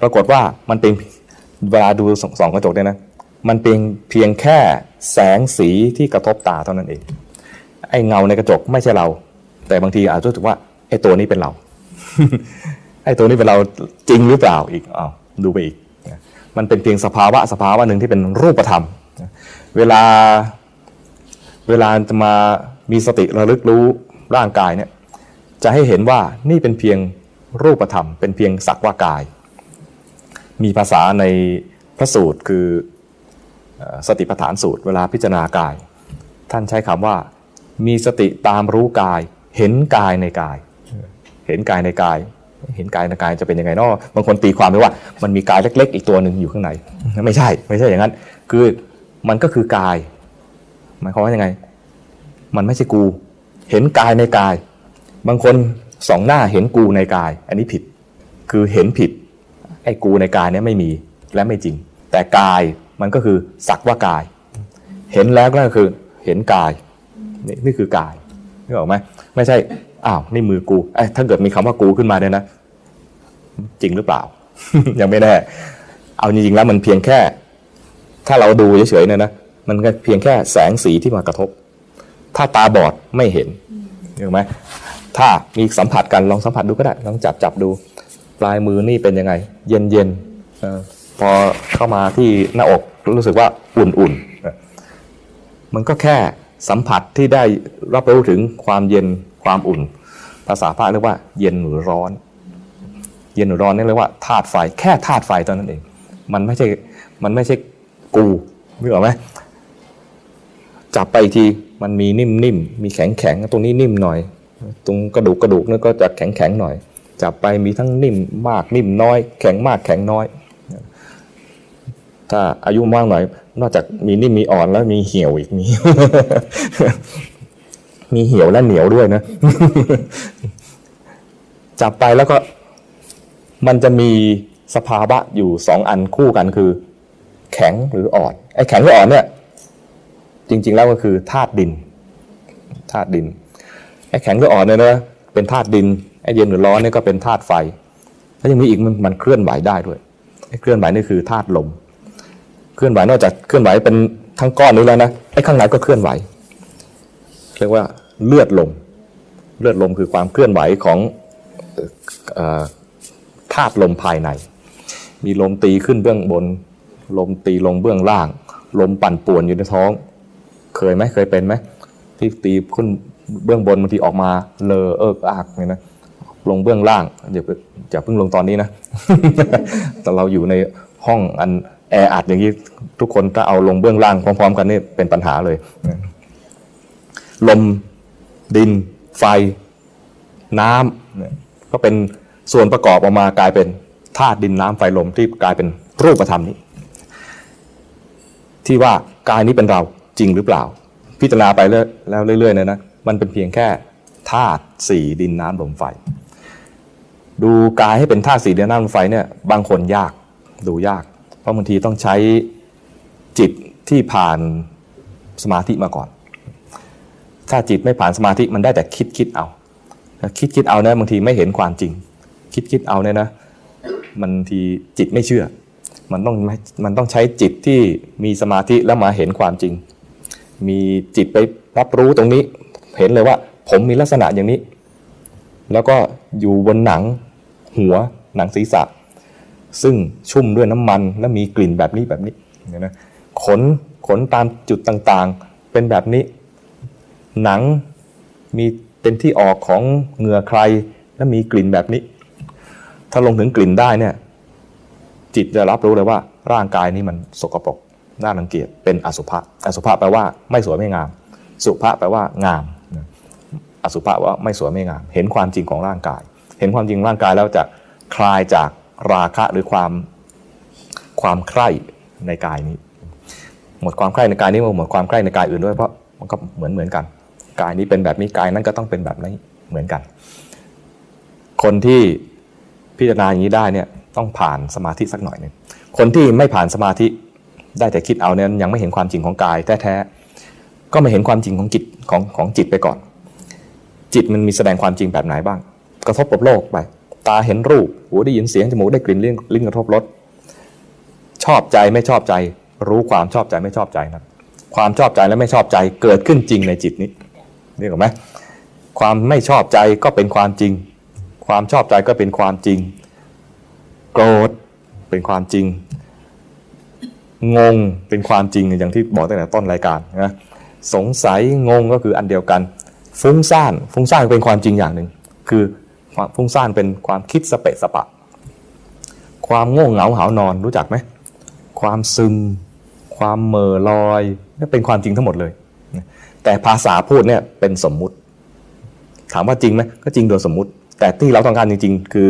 A: ปรากฏว่ามันเป็นเวลาดูสองกระจกเนี่ยนะมันเป็นเพียงแค่แสงสีที่กระทบตาเท่านั้นเอง ไอ้เงาในกระจกไม่ใช่เรา แต่บางทีอาจจะรู้สึกว่าไอ้ตัวนี้เป็นเรา ไอ้ตัวนี้เป็นเราจริงหรือเปล่าอีกอ้าวดูไปอีก มันเป็นเพียงสภาวะสภาวะหนึ่งที่เป็นรูปธรรม เวลาเวลาจะมามีสติระลึกรู้ร่างกายเนี่ยจะให้เห็นว่านี่เป็นเพียงรูปธรรม เป็นเพียงสักว่ากาย มีภาษาในพระสูตรคือสติปัฏฐานสูตร เวลาพิจารณากาย ท่านใช้คำว่า มีสติตามรู้กาย เห็นกายในกาย เห็นกายในกาย เห็นกายในกายจะเป็นยังไงเนาะบางคนตีความไปว่า มันมีกายเล็ก ๆ อีกตัวหนึ่งอยู่ข้างในไม่ใช่ ไม่ใช่อย่างนั้น คือมันก็คือกายหมายความว่ายังไง มันไม่ใช่กู เห็นกายในกาย บางคนสองหน้าเห็นกูในกาย อันนี้ผิด คือเห็นผิดไอ้กูในกายเนี่ยไม่มีและไม่จริง แต่กายมันก็คือสักว่ากาย เห็นแล้วก็คือเห็นกายนี่นี่คือกายนึกออกไหมไม่ใช่ อ้าวนี่มือกูไอ้ถ้าเกิดมีคำว่ากูขึ้นมาเนี่ยนะ จริงหรือเปล่า ยังไม่แน่เอาจริงๆแล้วมันเพียงแค่ ถ้าเราดูเฉยๆเนี่ยนะมันก็เพียงแค่แสงสีที่มากระทบ ถ้าตาบอดไม่เห็นเห็นไหมถ้ามีสัมผัสกันลองสัมผัสดูก็ได้ลองจับจับดู ปลายมือนี่เป็นยังไง เย็นเย็นพอเข้ามาที่หน้าอกรู้สึกว่าอุ่นๆมันก็แค่สัมผัสที่ได้รับรู้ถึงความเย็น ความอุ่น ภาษาพระเรียกว่าเย็นหรือร้อน เย็นหรือร้อนนี่เรียกว่าธาตุไฟแค่ธาตุไฟตอนนั้นเอง มันไม่ใช่มันไม่ใช่กูนึกออกไหมจับไปทีมันมีนิ่มๆมีแข็งๆตรงนี้นิ่มหน่อย ตรงกระดูกกระดูกนี่ก็จะแข็งๆหน่อย จับไปมีทั้งนิ่มมากนิ่มน้อย แข็งมากแข็งน้อย ถ้าอายุมากหน่อย นอกจากมีนิ่มมีอ่อนแล้วมีเหี่ยวอีกมี มีเหี่ยวและเหนียวด้วยนะ จับไปแล้วก็ มันจะมีสภาวะอยู่สองอันคู่กันคือ แข็งหรืออ่อนไอ้แข็งหรืออ่อนเนี่ย จริง ๆ แล้วก็คือธาตุดินธาตุดินไอ้แข็งหรืออ่อนเนี่ยนะเป็นธาตุดินไอ้เย็นหรือร้อนเนี่ยก็เป็นธาตุไฟแล้วยังมีอีกมันมันเคลื่อนไหวได้ด้วยไอ้เคลื่อนไหวนี่คือธาตุลม เคลื่อนไหวนอกจากเคลื่อนไหวเป็นทั้งก้อนนี้แล้วนะไอ้ข้างในก็เคลื่อนไหว เรียกว่าเลือดลม เลือดลมคือความเคลื่อนไหวของธาตุลมภายใน มีลมตีขึ้นเบื้องบน ลมตีลงเบื้องล่าง ลมปั่นป่วนอยู่ในท้อง เคยไหมเคยเป็นไหมที่ตีขึ้นเบื้องบนบางทีออกมาเลอเอิกอากเนี่ยนะลงเบื้องล่างอย่าอย่าเพิ่งลงตอนนี้นะ แต่เราอยู่ในห้องอันแออัดอย่างนี้ทุกคนถ้าเอาลงเบื้องล่างพร้อม ๆ กันนี่เป็นปัญหาเลย ลม ดิน ไฟ น้ำก็เป็นส่วนประกอบออกมากลายเป็นธาตุดินน้ำไฟลมที่กลายเป็นรูปธรรมนี้ ที่ว่ากายนี้เป็นเราจริงหรือเปล่า พิจารณาไปแล้วเรื่อยๆเนี่ยนะมันเป็นเพียงแค่ธาตุสี่ดินน้ำลมไฟ ดูกายให้เป็นธาตุสี่ดินน้ำลมไฟเนี่ยบางคนยากดูยาก เพราะบางทีต้องใช้จิตที่ผ่านสมาธิมาก่อน ถ้าจิตไม่ผ่านสมาธิมันได้แต่คิดคิดเอาคิดคิดเอาเนี่ยบางทีไม่เห็นความจริง คิดคิดเอาเนี่ยนะมันทีจิตไม่เชื่อ มันต้องมันต้องใช้จิตที่มีสมาธิแล้วมาเห็นความจริง มีจิตไปรับรู้ตรงนี้ เห็นเลยว่า ผมมีลักษณะอย่างนี้ แล้วก็อยู่บนหนังหัวหนังศีรษะ ซึ่งชุ่มด้วยน้ำมันและมีกลิ่นแบบนี้แบบนี้เนี่ยนะขนขนตามจุดต่างๆ เป็นแบบนี้ หนังมีเป็นที่ออกของเหงื่อใคร และมีกลิ่นแบบนี้ ถ้าลงถึงกลิ่นได้เนี่ย จิตจะรับรู้เลยว่า ร่างกายนี้มันสกปรกน่ารังเกียจเป็นอสุภะอสุภะแปลว่าไม่สวยไม่งาม สุภะแปลว่างามอสุภะว่าไม่สวยไม่งาม เห็นความจริงของร่างกาย เห็นความจริงร่างกายแล้วจะคลายจากราคะหรือความความใคร่ในกายนี้ หมดความใคร่ในกายนี้หมดความใคร่ในกายอื่นด้วยเพราะมันก็เหมือนเหมือนกัน กายนี้เป็นแบบนี้กายนั้นก็ต้องเป็นแบบนี้เหมือนกัน คนที่พิจารณาอย่างนี้ได้เนี่ยต้องผ่านสมาธิสักหน่อยหนึ่งคนที่ไม่ผ่านสมาธิได้แต่คิดเอาเนี่ยยังไม่เห็นความจริงของกายแท้ๆก็ไม่เห็นความจริงของจิตของของจิตไปก่อน จิตมันมีแสดงความจริงแบบไหนบ้าง กระทบกับโลกไป ตาเห็นรูปหูได้ยินเสียงจมูกได้กลิ่นลิ้นลิ้นกระทบรสชอบใจไม่ชอบใจ รู้ความชอบใจไม่ชอบใจนะความชอบใจและไม่ชอบใจเกิดขึ้นจริงในจิตนี้ นี่ถูกไหมความไม่ชอบใจก็เป็นความจริง ความชอบใจก็เป็นความจริง โกรธเป็นความจริง งงเป็นความจริงอย่างที่บอกตั้งแต่ต้นรายการนะสงสัยงงก็คืออันเดียวกัน ฟุ้งซ่านฟุ้งซ่านเป็นความจริงอย่างหนึ่งคือความฟุ้งซ่านเป็นความคิดสเปะสปะ ความง่วงเหงาหานอนรู้จักไหมความซึม ความเมอลอยนี่เป็นความจริงทั้งหมดเลย แต่ภาษาพูดเนี่ยเป็นสมมุติ ถามว่าจริงไหมก็จริงโดยสมมุติ แต่ที่เราต้องการจริง ๆ คือ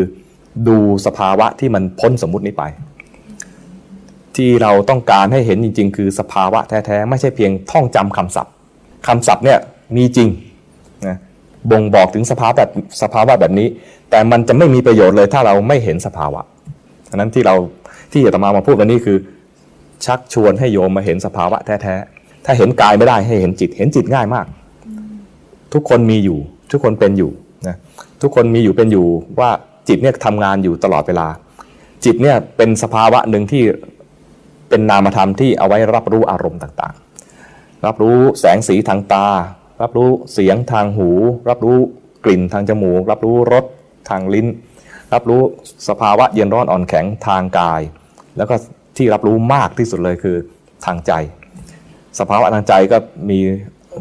A: ดูสภาวะที่มันพ้นสมมุตินี้ไป ที่เราต้องการให้เห็นจริง ๆ คือสภาวะแท้ๆไม่ใช่เพียงท่องจำคำศัพท์คำศัพท์เนี่ยมีจริงนะบ่งบอกถึงสภาวะแบบสภาวะแบบนี้ แต่มันจะไม่มีประโยชน์เลยถ้าเราไม่เห็นสภาวะนั้นที่เราที่อาตมามาพูดกันนี่คือ ชักชวนให้โยมมาเห็นสภาวะแท้ๆ ถ้าเห็นกายไม่ได้ให้เห็นจิต เห็นจิตง่ายมาก ทุกคนมีอยู่ ทุกคนเป็นอยู่นะทุกคนมีอยู่เป็นอยู่ว่าจิตเนี่ยทำงานอยู่ตลอดเวลา จิตเนี่ยเป็นสภาวะหนึ่งที่เป็นนามธรรมที่เอาไว้รับรู้อารมณ์ต่างๆ รับรู้แสงสีทางตา รับรู้เสียงทางหู รับรู้กลิ่นทางจมูก รับรู้รสทางลิ้น รับรู้สภาวะเย็นร้อนอ่อนแข็งทางกาย แล้วก็ที่รับรู้มากที่สุดเลยคือทางใจ สภาวะทางใจก็มี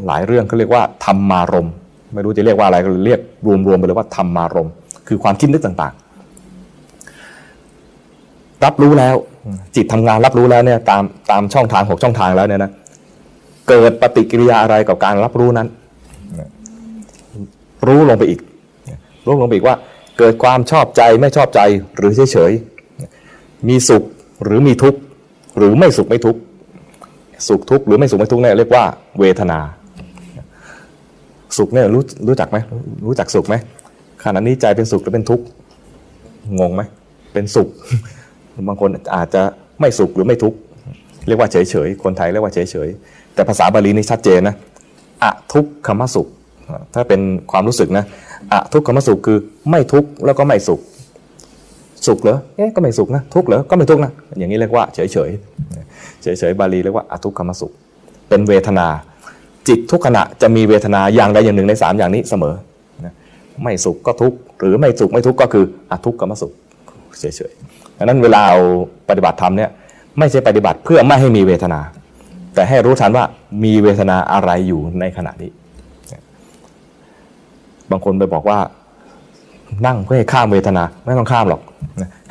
A: หลายเรื่องเขาเรียกว่าธรรมารมณ์ไม่รู้จะเรียกว่าอะไรก็เรียกรวมๆไปเลยว่าธรรมารมณ์คือความคิดนึกต่างๆ รับรู้แล้วจิตทำงานรับรู้แล้วเนี่ยตามตามช่องทางหกช่องทางแล้วเนี่ยนะเกิดปฏิกิริยาอะไรกับการรับรู้นั้น รู้ลงไปอีก รู้ลงไปอีกว่า เกิดความชอบใจไม่ชอบใจหรือเฉยๆมีสุขหรือมีทุกข์หรือไม่สุขไม่ทุกข์ สุขทุกข์หรือไม่สุขไม่ทุกข์เนี่ยเรียกว่าเวทนา สุขเนี่ยรู้รู้จักไหมรู้จักสุขไหมขณะนี้ใจเป็นสุขหรือเป็นทุกข์งงไหมเป็นสุข บางคนอาจจะไม่สุขหรือไม่ทุกข์เรียกว่าเฉยเฉยคนไทยเรียกว่าเฉยเฉยแต่ภาษาบาลีนี่ชัดเจนนะอะทุกขมสุข ถ้าเป็นความรู้สึกนะอะทุกขมสุขคือไม่ทุกข์แล้วก็ไม่สุข สุขเหรอเอ๊ะก็ไม่สุขนะทุกข์เหรอก็ไม่ทุกข์นะอย่างนี้เรียกว่าเฉยเฉยเฉยเฉยบาลีเรียกว่าอทุกขมสุข เป็นเวทนา จิตทุกขณะจะมีเวทนาอย่างใดอย่างหนึ่งในสามอย่างนี้เสมอไม่สุขก็ทุกข์หรือไม่สุขไม่ทุกข์ก็คืออทุกขมสุขเฉยๆดังนั้นเวลาเอาปฏิบัติธรรมเนี่ยไม่ใช่ปฏิบัติเพื่อไม่ให้มีเวทนา แต่ให้รู้ทันว่ามีเวทนาอะไรอยู่ในขณะนี้ บางคนไปบอกว่า นั่งเพื่อให้ข้ามเวทนา ไม่ต้องข้ามหรอก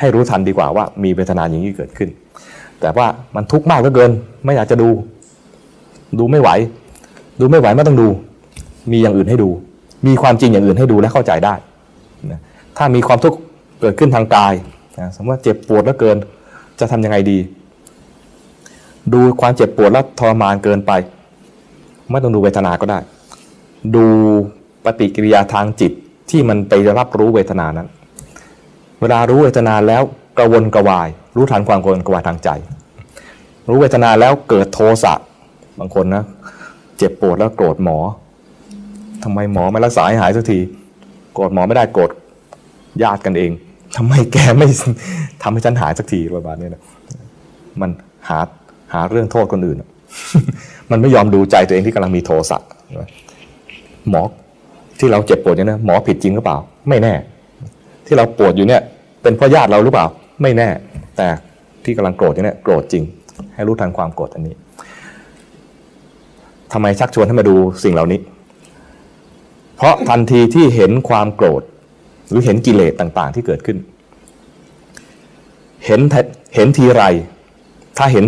A: ให้รู้ทันดีกว่าว่ามีเวทนาอย่างนี้เกิดขึ้น แต่ว่ามันทุกข์มากเหลือเกิน ไม่อยากจะดู ดูไม่ไหว ดูไม่ไหวไม่ต้องดู มีอย่างอื่นให้ดู มีความจริงอย่างอื่นให้ดูและเข้าใจได้ ถ้ามีความทุกข์เกิดขึ้นทางกาย สมมติเจ็บปวดเหลือเกิน จะทำยังไงดี ดูความเจ็บปวดและทรมานเกินไป ไม่ต้องดูเวทนาก็ได้ ดูปฏิกิริยาทางจิต ที่มันไปรับรู้เวทนานั้น เวลารู้เวทนาแล้วกระวนกระวาย รู้ทันความกระวนกระวายทางใจ รู้เวทนาแล้วเกิดโทสะบางคนนะเจ็บปวดแล้วโกรธหมอทำไมหมอไม่รักษาให้หายสักที โกรธหมอไม่ได้โกรธญาติกันเองทำไมแกไม่ทำให้ฉันหายสักทีประมาณนี้นะมันหาหาเรื่องโทษคนอื่น มันไม่ยอมดูใจตัวเองที่กำลังมีโทสะหมอ ที่เราเจ็บปวดเนี่ยนะหมอผิดจริงหรือเปล่า ไม่แน่ ที่เราปวดอยู่เนี่ยเป็นเพราะญาติเราหรือเปล่า ไม่แน่ แต่ที่กำลังโกรธอยู่เนี่ยโกรธจริง ให้รู้ทันความโกรธอันนี้ทำไมชักชวนให้มาดูสิ่งเหล่านี้ เพราะทันทีที่เห็นความโกรธ หรือเห็นกิเลสต่างๆ ที่เกิดขึ้น เห็นเห็นทีไร ถ้าเห็น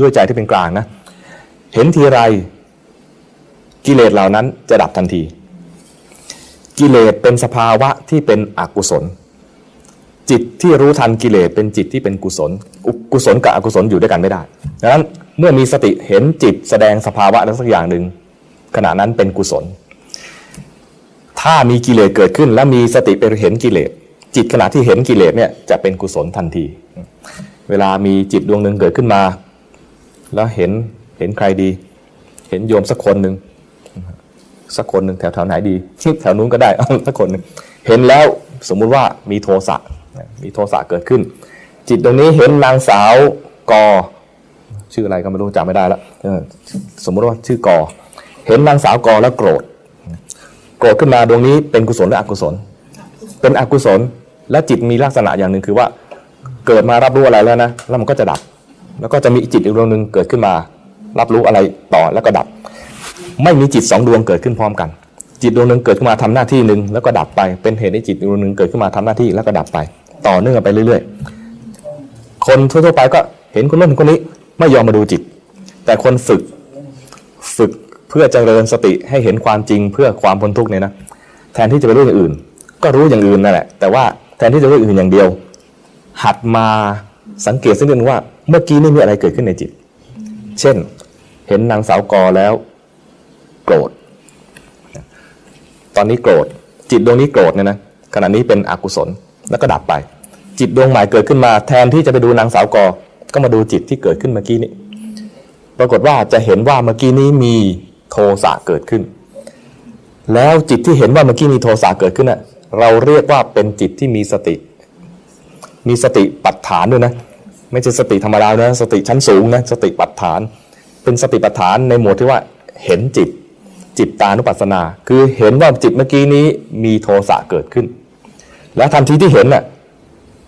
A: ด้วยใจที่เป็นกลางนะ เห็นทีไร กิเลสเหล่านั้นจะดับทันที กิเลสเป็นสภาวะที่เป็นอกุศล จิตที่รู้ทันกิเลสเป็นจิตที่เป็นกุศล กุศลกับอกุศลอยู่ด้วยกันไม่ได้ดังนั้นเมื่อมีสติเห็นจิตแสดงสภาวะนั้นสักอย่างหนึ่งขณะนั้นเป็นกุศล ถ้ามีกิเลสเกิดขึ้น และมีสติไปเห็นกิเลสจิตขณะที่เห็นกิเลสเนี่ยจะเป็นกุศลทันที เวลามีจิตดวงหนึ่งเกิดขึ้นมา แล้วเห็นเห็นใครดี เห็นโยมสักคนหนึ่ง สักคนหนึ่งแถวแถวไหนดี แถวนู้นก็ได้สักคนหนึ่งเห็นแล้วสมมุติว่ามีโทสะมีโทสะเกิดขึ้น จิตตรงนี้เห็นนางสาวกอชื่ออะไรก็ไม่รู้จำไม่ได้แล้วสมมุติว่าชื่อกอเห็นนางสาวกอแล้วโกรธ โกรธขึ้นมาดวงนี้เป็นกุศลหรืออกุศล เป็นอกุศลและจิตมีลักษณะอย่างหนึ่งคือว่า เกิดมารับรู้อะไรแล้วนะแล้วมันก็จะดับ แล้วก็จะมีจิตอีกดวงหนึ่งเกิดขึ้นมา รับรู้อะไรต่อแล้วก็ดับ ไม่มีจิตสองดวงเกิดขึ้นพร้อมกัน จิตดวงหนึ่งเกิดขึ้นมาทำหน้าที่หนึ่งแล้วก็ดับไป เป็นเหตุให้จิตดวงหนึ่งเกิดขึ้นมาทำหน้าที่แล้วก็ดับไป ต่อเนื่องไปเรื่อยๆ คนทั่วๆไปก็เห็นคนนู้นคนนี้ไม่ยอมมาดูจิต แต่คนฝึกฝึกเพื่อเจริญสติให้เห็นความจริงเพื่อความพ้นทุกข์เนี่ยนะแทนที่จะไปรู้อย่างอื่น ก็รู้อย่างอื่นนั่นแหละ แต่ว่าแทนที่จะรู้อย่างอื่นอย่างเดียว หัดมาสังเกตสักนิดว่า เมื่อกี้นี่มีอะไรเกิดขึ้นในจิต เช่น เห็นนางสาวกอแล้ว โกรธ ตอนนี้โกรธ จิตดวงนี้โกรธเนี่ยนะขณะนี้เป็นอกุศลแล้วก็ดับไป จิตดวงใหม่เกิดขึ้นมาแทนที่จะไปดูนางสาวกอก็มาดูจิตที่เกิดขึ้นเมื่อกี้นี้ปรากฏว่าจะเห็นว่าเมื่อกี้นี้มีโทสะเกิดขึ้น แล้วจิตที่เห็นว่าเมื่อกี้มีโทสะเกิดขึ้นน่ะเราเรียกว่าเป็นจิตที่มีสติ มีสติปัฏฐานด้วยนะ ไม่ใช่สติธรรมดานะสติชั้นสูงนะสติปัฏฐาน เป็นสติปัฏฐานในหมวดที่ว่าเห็นจิต จิตตานุปัสสนา คือเห็นว่าจิตเมื่อกี้นี้มีโทสะเกิดขึ้น แล้วทันทีที่เห็นน่ะ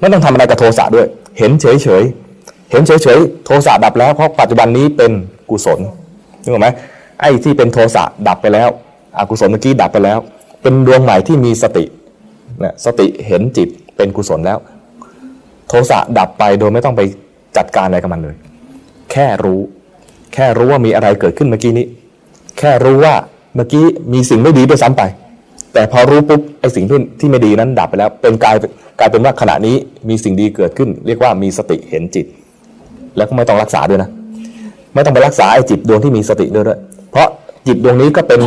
A: ไม่ต้องทำอะไรกับโทสะด้วย เห็นเฉยเฉยเห็นเฉยเฉยโทสะดับแล้วเพราะปัจจุบันนี้เป็นกุศลนึกออกไหมไอ้ที่เป็นโทสะดับไปแล้วอกุศลเมื่อกี้ดับไปแล้ว เป็นดวงใหม่ที่มีสตินะสติเห็นจิตเป็นกุศลแล้ว โทสะดับไปโดยไม่ต้องไปจัดการอะไรกับมันเลย แค่รู้ แค่รู้ว่ามีอะไรเกิดขึ้นเมื่อกี้นี้ แค่รู้ว่า เมื่อกี้มีสิ่งไม่ดีด้วยซ้ำไป แต่พอรู้ปุ๊บไอ้สิ่งที่ที่ไม่ดีนั้นดับไปแล้ว เป็นกลายกลายเป็นว่าขณะนี้มีสิ่งดีเกิดขึ้น เรียกว่ามีสติเห็นจิต แล้วก็ไม่ต้องรักษาด้วยนะ ไม่ต้องไปรักษาไอ้จิตดวงที่มีสติด้วยด้วย เพราะจิตดวงนี้ก็เป็น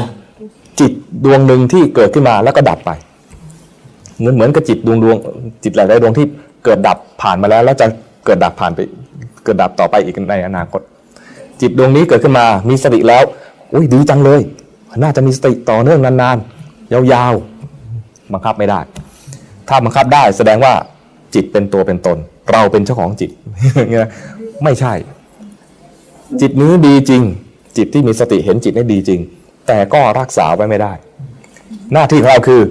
A: จิตดวงหนึ่งที่เกิดขึ้นมาแล้วก็ดับไปเหมือนเหมือนกับจิตดวงดวงจิตหลายๆดวงที่เกิดดับผ่านมาแล้วแล้วจะเกิดดับผ่านไป เกิดดับต่อไปอีกในอนาคต จิตดวงนี้เกิดขึ้นมามีสติแล้วอุ้ยดีจังเลย น่าจะมีสติต่อเนื่องนานๆ ยาวๆ บังคับไม่ได้ ถ้าบังคับได้แสดงว่าจิตเป็นตัวเป็นตน เราเป็นเจ้าของจิตไม่ใช่ จิตนี้ดีจริง จิตที่มีสติเห็นจิตนี่ดีจริง แต่ก็รักษาไว้ไม่ได้ หน้าที่ของเราคือ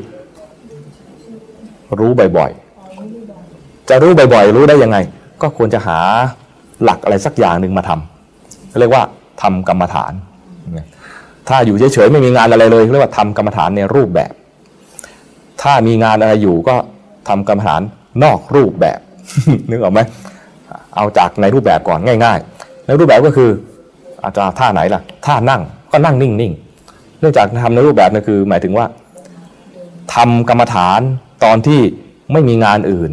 A: รู้บ่อยๆ จะรู้บ่อยๆ รู้ได้ยังไง ก็ควรจะหาหลักอะไรสักอย่างหนึ่งมาทำเรียกว่าทำกรรมฐาน ถ้าอยู่เฉยๆไม่มีงานอะไรเลยเรียกว่าทำกรรมฐานในรูปแบบ ถ้ามีงานอะไรอยู่ก็ทำกรรมฐานนอกรูปแบบ นึกออกไหมเอาจากในรูปแบบก่อนง่าย ๆ ในรูปแบบก็คืออาจจะท่าไหนล่ะท่านั่งก็นั่งนิ่งๆเนื่องจากทำในรูปแบบนั่นคือ หมายถึงว่าทำกรรมฐานตอนที่ไม่มีงานอื่น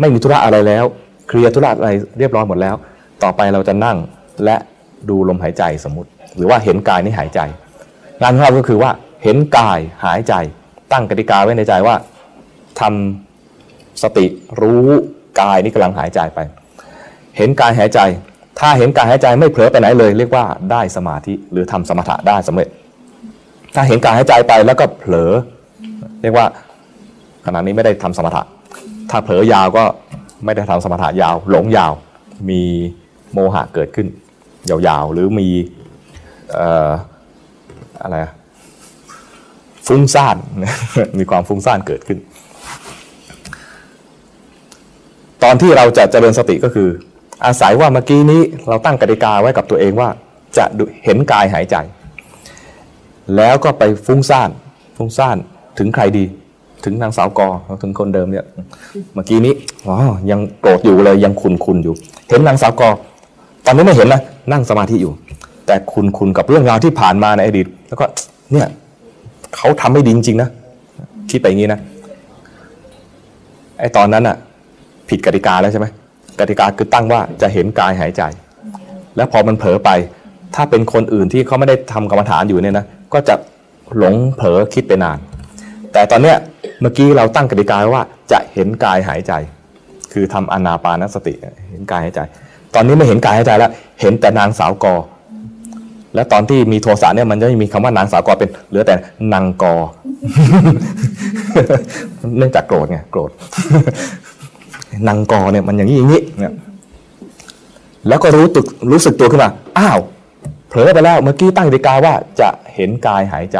A: ไม่มีธุระอะไรแล้ว เคลียร์ธุระอะไรเรียบร้อยหมดแล้ว ต่อไปเราจะนั่งและดูลมหายใจสมมติ หรือว่าเห็นกายนี่หายใจ งานของเราก็คือว่าเห็นกายหายใจ ตั้งกติกาไว้ในใจว่าทำสติรู้กายนี่กำลังหายใจไป เห็นกายหายใจ ถ้าเห็นกายหายใจไม่เผลอไปไหนเลย เรียกว่าได้สมาธิหรือทำสมถะได้สำเร็จ ถ้าเห็นกายหายใจไปแล้วก็เผลอ เรียกว่าขณะนี้ไม่ได้ทำสมถะ ถ้าเผลอยาวก็ไม่ได้ทำสมถะยาว หลงยาว มีโมหะเกิดขึ้น ยาวๆ หรือมีอ อะไรฟุ้งซ่านมีความฟุ้งซ่านเกิดขึ้น ตอนที่เราจะเจริญสติก็คือ อาศัยว่าเมื่อกี้นี้เราตั้งกติกาไว้กับตัวเองว่า จะเห็นกายหายใจ แล้วก็ไปฟุ้งซ่านฟุ้งซ่านถึงใครดี ถึงนางสาวกอถึงคนเดิมเนี่ยเมื่อกี้นี้อ๋อยังโกรธอยู่เลยยังคุนคุนอยู่ เห็นนางสาวกอตอนนี้ไม่เห็นนะนั่งสมาธิอยู่ แต่คุณคุณกับเรื่องราวที่ผ่านมาในอดีต แล้วก็เนี่ยเขาทำไม่ดีจริงๆนะคิดไปอย่างนี้นะไอ้ตอนนั้นอะผิดกติกาแล้วใช่ไหมกติกาคือตั้งว่าจะเห็นกายหายใจ แล้วพอมันเผลอไป ถ้าเป็นคนอื่นที่เขาไม่ได้ทำกรรมฐานอยู่เนี่ยนะก็จะหลงเผลอคิดไปนาน แต่ตอนเนี้ยเมื่อกี้เราตั้งกติกาว่าจะเห็นกายหายใจ คือทำอนาปานสติเห็นกายหายใจ ตอนนี้ไม่เห็นกายหายใจแล้ว เห็นแต่นางสาวกอ แล้วตอนที่มีโทสะเนี่ยมันจะมีคำว่านางสาวกอเป็นเหลือแต่นางกอ เนื่องจากโกรธไงโกรธนางกอเนี่ยมันอย่างนี้อย่างนี้เนี่ยแล้วก็รู้ตึกรู้สึกตัวขึ้นมาอ้าวเผลอไปแล้วเมื่อกี้ตั้งกติกาว่าจะเห็นกายหายใจ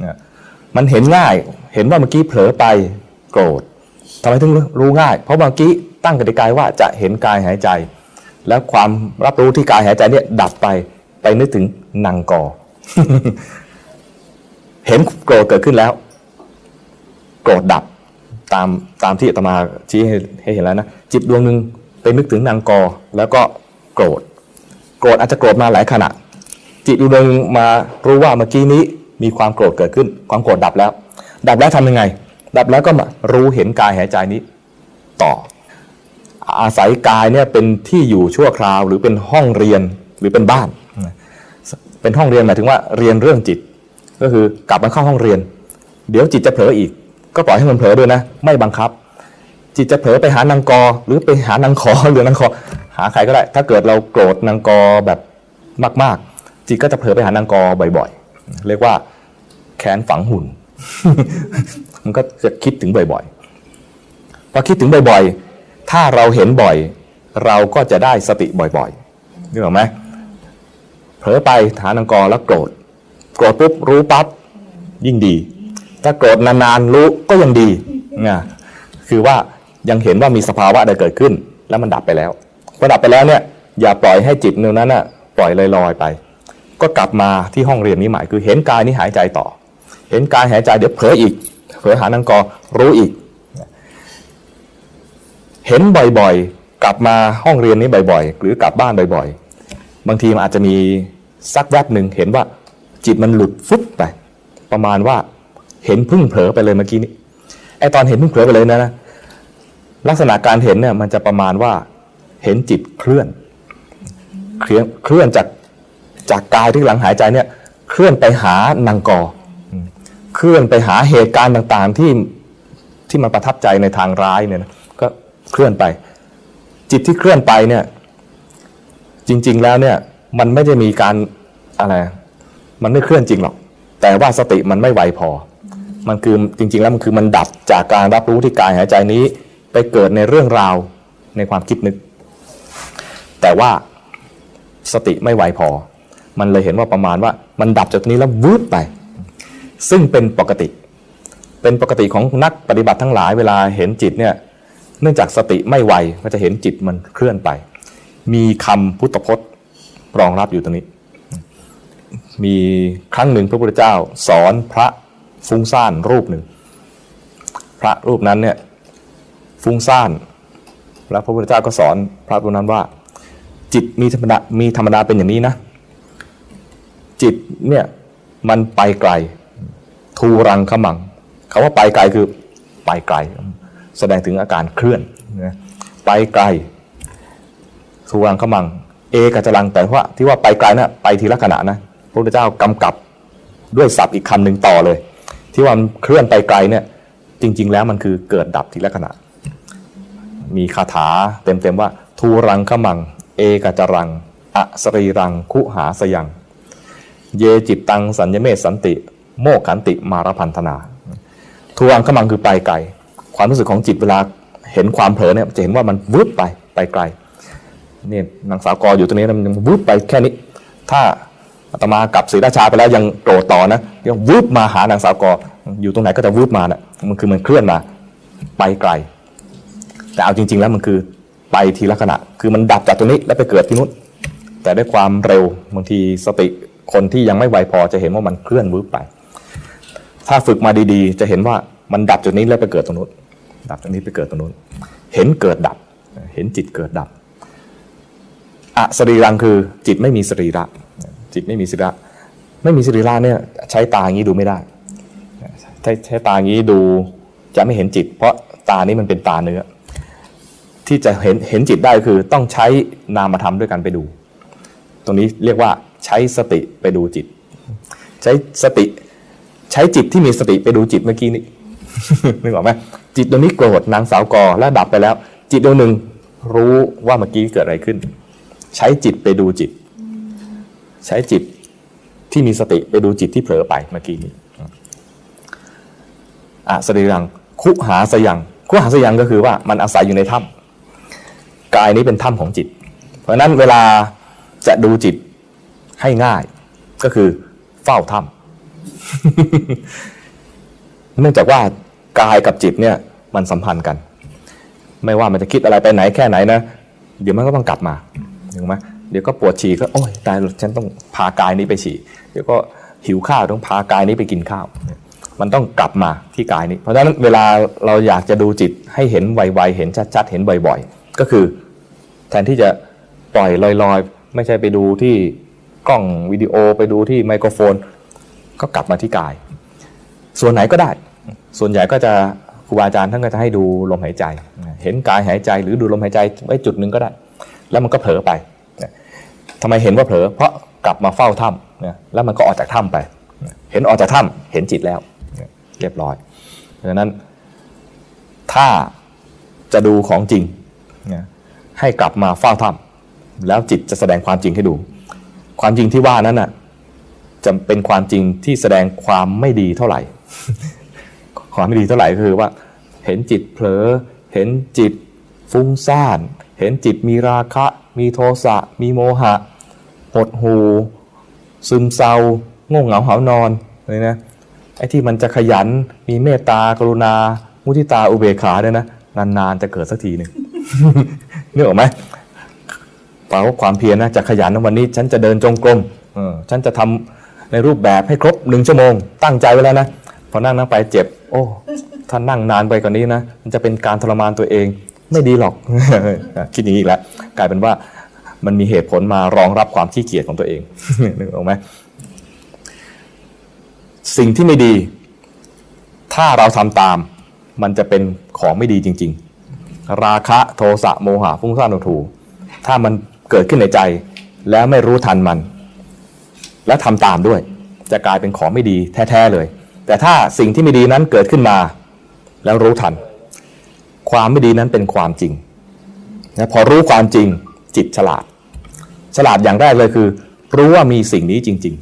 A: เนี่ยมันเห็นง่าย เห็นว่าเมื่อกี้เผลอไปโกรธทำไมถึงรู้ง่าย เพราะเมื่อกี้ตั้งกติกาว่าจะเห็นกายหายใจ แล้วความรับรู้ที่กายหายใจเนี่ยดับไป ไปนึกถึงนางกอ เห็นโกรธเกิดขึ้นแล้ว โกรธดับตามตามที่อาตมาชี้ให้ให้เห็นแล้วนะจิตดวงหนึ่งไปนึกถึงนางกอ แล้วก็โกรธ โกรธอาจจะโกรธมาหลายขณะ จิตดวงหนึ่งมารู้ว่าเมื่อกี้นี้มีความโกรธเกิดขึ้น ความโกรธดับแล้ว ดับแล้วทำยังไง ดับแล้วก็มารู้เห็นกายหายใจนี้ ต่อ อาศัยกายเนี่ยเป็นที่อยู่ชั่วคราวหรือเป็นห้องเรียนหรือเป็นบ้าน เป็นห้องเรียนหมายถึงว่าเรียนเรื่องจิต ก็คือกลับมาเข้าห้องเรียน เดี๋ยวจิตจะเผลออีก ก็ปล่อยให้มันเผลอด้วยนะ ไม่บังคับ จิตจะเผลอไปหานางกอ หรือไปหานางขอหรือนางคอหาใครก็ได้ ถ้าเกิดเราโกรธนางกอแบบมาก ๆ จิตก็จะเผลอไปหานางกอบ่อยๆ เรียกว่าแขนฝังหุ่น มันก็จะคิดถึงบ่อยๆพอคิดถึงบ่อยๆ ถ้าเราเห็นบ่อย เราก็จะได้สติบ่อยๆนึกออกไหม เผลอไปฐานังกรแล้วโกรธ โกรธปุ๊บรู้ปั๊บยิ่งดี ถ้าโกรธนานๆรู้ก็ยังดีนะคือว่ายังเห็นว่ามีสภาวะใดเกิดขึ้น แล้วมันดับไปแล้วพอดับไปแล้วเนี่ยอย่าปล่อยให้จิตนั้นน่ะปล่อยลอยๆไป ก็กลับมาที่ห้องเรียนนี้ใหม่คือเห็นกายนี้หายใจต่อ เห็นกายหายใจเดี๋ยวเผลออีกเผลอหานังกอรู้อีก เห็นบ่อยๆ กลับมาห้องเรียนนี้บ่อยๆ หรือกลับบ้านบ่อยๆ บางทีมันอาจจะมีสักแวบหนึ่งเห็นว่าจิตมันหลุดฟุบไป ประมาณว่าเห็นพึ่งเผลอไปเลยเมื่อกี้นี้ไอตอนเห็นพึ่งเผลอไปเลยนะนะลักษณะการเห็นเนี่ยมันจะประมาณว่าเห็นจิตเคลื่อน เคลื่อนเคลื่อนจากจากกายที่หลังหายใจเนี่ย เคลื่อนไปหานางกอ เคลื่อนไปหาเหตุการณ์ต่างๆที่ที่มันประทับใจในทางร้ายเนี่ยนะก็เคลื่อนไป จิตที่เคลื่อนไปเนี่ย จริง ๆ แล้วเนี่ยมันไม่ได้มีการอะไร มันไม่เคลื่อนจริงหรอก แต่ว่าสติมันไม่ไวพอ มันคือจริง ๆ แล้วมันคือมันดับจากการรับรู้ที่กายหายใจนี้ ไปเกิดในเรื่องราวในความคิดนึก แต่ว่าสติไม่ไวพอ มันเลยเห็นว่าประมาณว่ามันดับจากนี้แล้ววืบไป ซึ่งเป็นปกติ เป็นปกติของนักปฏิบัติทั้งหลายเวลาเห็นจิตเนี่ย เนื่องจากสติไม่ไวก็จะเห็นจิตมันเคลื่อนไป มีคำพุทธพจน์รองรับอยู่ตรงนี้ มีครั้งหนึ่งพระพุทธเจ้า สอนพระฟุ้งซ่านรูปหนึ่ง พระรูปนั้นเนี่ยฟุ้งซ่าน แล้วพระพุทธเจ้าก็สอนพระรูปนั้นว่า จิตมีธรรมดามีธรรมดาเป็นอย่างนี้นะ จิตเนี่ยมันไปไกลทูรังขมังคาว่าไปไกลคือไปไกล แสดงถึงอาการเคลื่อนนะไปไกล ทูรังขมัง เอกจรังแต่ว่าที่ว่าไปไกลนะไปทีละขณะนะพระพุทธเจ้ากำกับด้วยศัพท์อีกคำหนึ่งต่อเลย ที่ว่าเคลื่อนไปไกลเนี่ยจริง ๆ แล้วมันคือเกิดดับทีละขณะ มีคาถาเต็มๆว่า ทูรังขมัง เอกจรังอสรีรังคุหาสยัง เยจิตตังสัญญเมสันติ โมกขันติมารพันธนาทูรังขมังคือไปไกล ความรู้สึกของจิตเวลาเห็นความเผลอเนี่ยจะเห็นว่ามันวืบไปไปไกล นี่นางสาวกออยู่ตรงนี้มันวืบไปแค่นี้ ถ้าอาตมากับศรีราชาไปแล้วยังโกรธต่อนะยังวืบมาหานางสาวกออยู่ตรงไหนก็จะวืบมานะมันคือมันเคลื่อนมาไปไกล แต่เอาจริง ๆ แล้วมันคือไปทีละขณะ คือมันดับจากตรงนี้แล้วไปเกิดที่นู้นแต่ด้วยความเร็วบางทีสติคนที่ยังไม่ไวพอจะเห็นว่ามันเคลื่อนวืบไป ถ้าฝึกมาดีๆ จะเห็นว่ามันดับจุดนี้แล้วไปเกิดตรงนู้นดับตรงนี้ไปเกิดตรงนู้น เห็นเกิดดับ เห็นจิตเกิดดับ อะสรีรังคือจิตไม่มีสรีระ จิตไม่มีสรีระ ไม่มีสรีระเนี่ยใช้ตาอย่างนี้ดูไม่ได้ ใช้ใช้ตาอย่างนี้ดูจะไม่เห็นจิต เพราะตานี้มันเป็นตาเนื้อ ที่จะเห็นเห็นจิตได้คือต้องใช้นามธรรมด้วยกันไปดู ตรงนี้เรียกว่าใช้สติไปดูจิต ใช้สติใช้จิตที่มีสติไปดูจิตเมื่อกี้นี้นึกออกไหมจิตตรงนี้โกรธนางสาวกอแล้วดับไปแล้ว จิตดวงหนึ่งรู้ว่าเมื่อกี้เกิดอะไรขึ้น ใช้จิตไปดูจิต ใช้จิตที่มีสติไปดูจิตที่เผลอไปเมื่อกี้นี้อะสรีรัง คุหาสยังคุหาสยังก็คือว่ามันอาศัยอยู่ในถ้ำกายนี้เป็นถ้ำของจิต เพราะฉะนั้นเวลาจะดูจิตให้ง่าย ก็คือเฝ้าถ้ำเนื่องจากว่ากายกับจิตเนี่ยมันสัมพันธ์กัน ไม่ว่ามันจะคิดอะไรไปไหนแค่ไหนนะ เดี๋ยวมันก็ต้องกลับมา ถูกไหมเดี๋ยวก็ปวดฉี่ก็โอ้ยตายฉันต้องพากายนี้ไปฉี่เดี๋ยวก็หิวข้าวต้องพากายนี้ไปกินข้าว มันต้องกลับมาที่กายนี้ เพราะฉะนั้นเวลาเราอยากจะดูจิตให้เห็นไวๆเห็นชัดๆเห็นบ่อยๆ ก็คือแทนที่จะปล่อยลอยๆ ไม่ใช่ไปดูที่กล้องวิดีโอไปดูที่ไมโครโฟน ก็กลับมาที่กาย ส่วนไหนก็ได้ ส่วนใหญ่ก็จะครูบาอาจารย์ท่านก็จะให้ดูลมหายใจ เห็นกายหายใจหรือดูลมหายใจไว้จุดหนึ่งก็ได้ แล้วมันก็เผลอไปทำไมเห็นว่าเผลอเพราะกลับมาเฝ้าถ้ำแล้วมันก็ออกจากถ้ำไป เห็นออกจากถ้ำเห็นจิตแล้ว เรียบร้อยดังนั้นถ้าจะดูของจริงให้กลับมาเฝ้าถ้ำแล้วจิตจะแสดงความจริงให้ดู ความจริงที่ว่านั้นน่ะจะเป็นความจริงที่แสดงความไม่ดีเท่าไหร่ ความไม่ดีเท่าไหร่คือว่า เห็นจิตเผลอ เห็นจิตฟุ้งซ่าน เห็นจิตมีราคะ มีโทสะ มีโมหะ หดหู ซึมเศร้าง่วงเหงาหานอนเลยนะไอ้ที่มันจะขยันมีเมตตากรุณา มุทิตาอุเบกขาเนี่ยนะนานๆจะเกิดสักทีหนึ่งนึกออกไหมปลว่าความเพียรนะจะขยันวันนี้ ฉันจะเดินจงกรมเออฉันจะทำในรูปแบบให้ครบหนึ่งชั่วโมง ตั้งใจไว้แล้วนะพอนั่งนั่งไปเจ็บ โอ้ถ้านั่งนานไปกว่านี้นะมันจะเป็นการทรมานตัวเอง ไม่ดีหรอก คิดอย่างนี้อีกแล้วกลายเป็นว่ามันมีเหตุผลมารองรับความขี้เกียจของตัวเองนึกออกไหมสิ่งที่ไม่ดี ถ้าเราทำตาม มันจะเป็นของไม่ดีจริง ๆ ราคะโทสะโมหะฟุ้งซ่านโอทูถ้ามันเกิดขึ้นในใจ แล้วไม่รู้ทันมัน และทำตามด้วย จะกลายเป็นของไม่ดีแท้ๆเลย แต่ถ้าสิ่งที่ไม่ดีนั้นเกิดขึ้นมา แล้วรู้ทัน ความไม่ดีนั้นเป็นความจริงนะพอรู้ความจริงจิตฉลาด ฉลาดอย่างแรกเลยคือ รู้ว่ามีสิ่งนี้จริง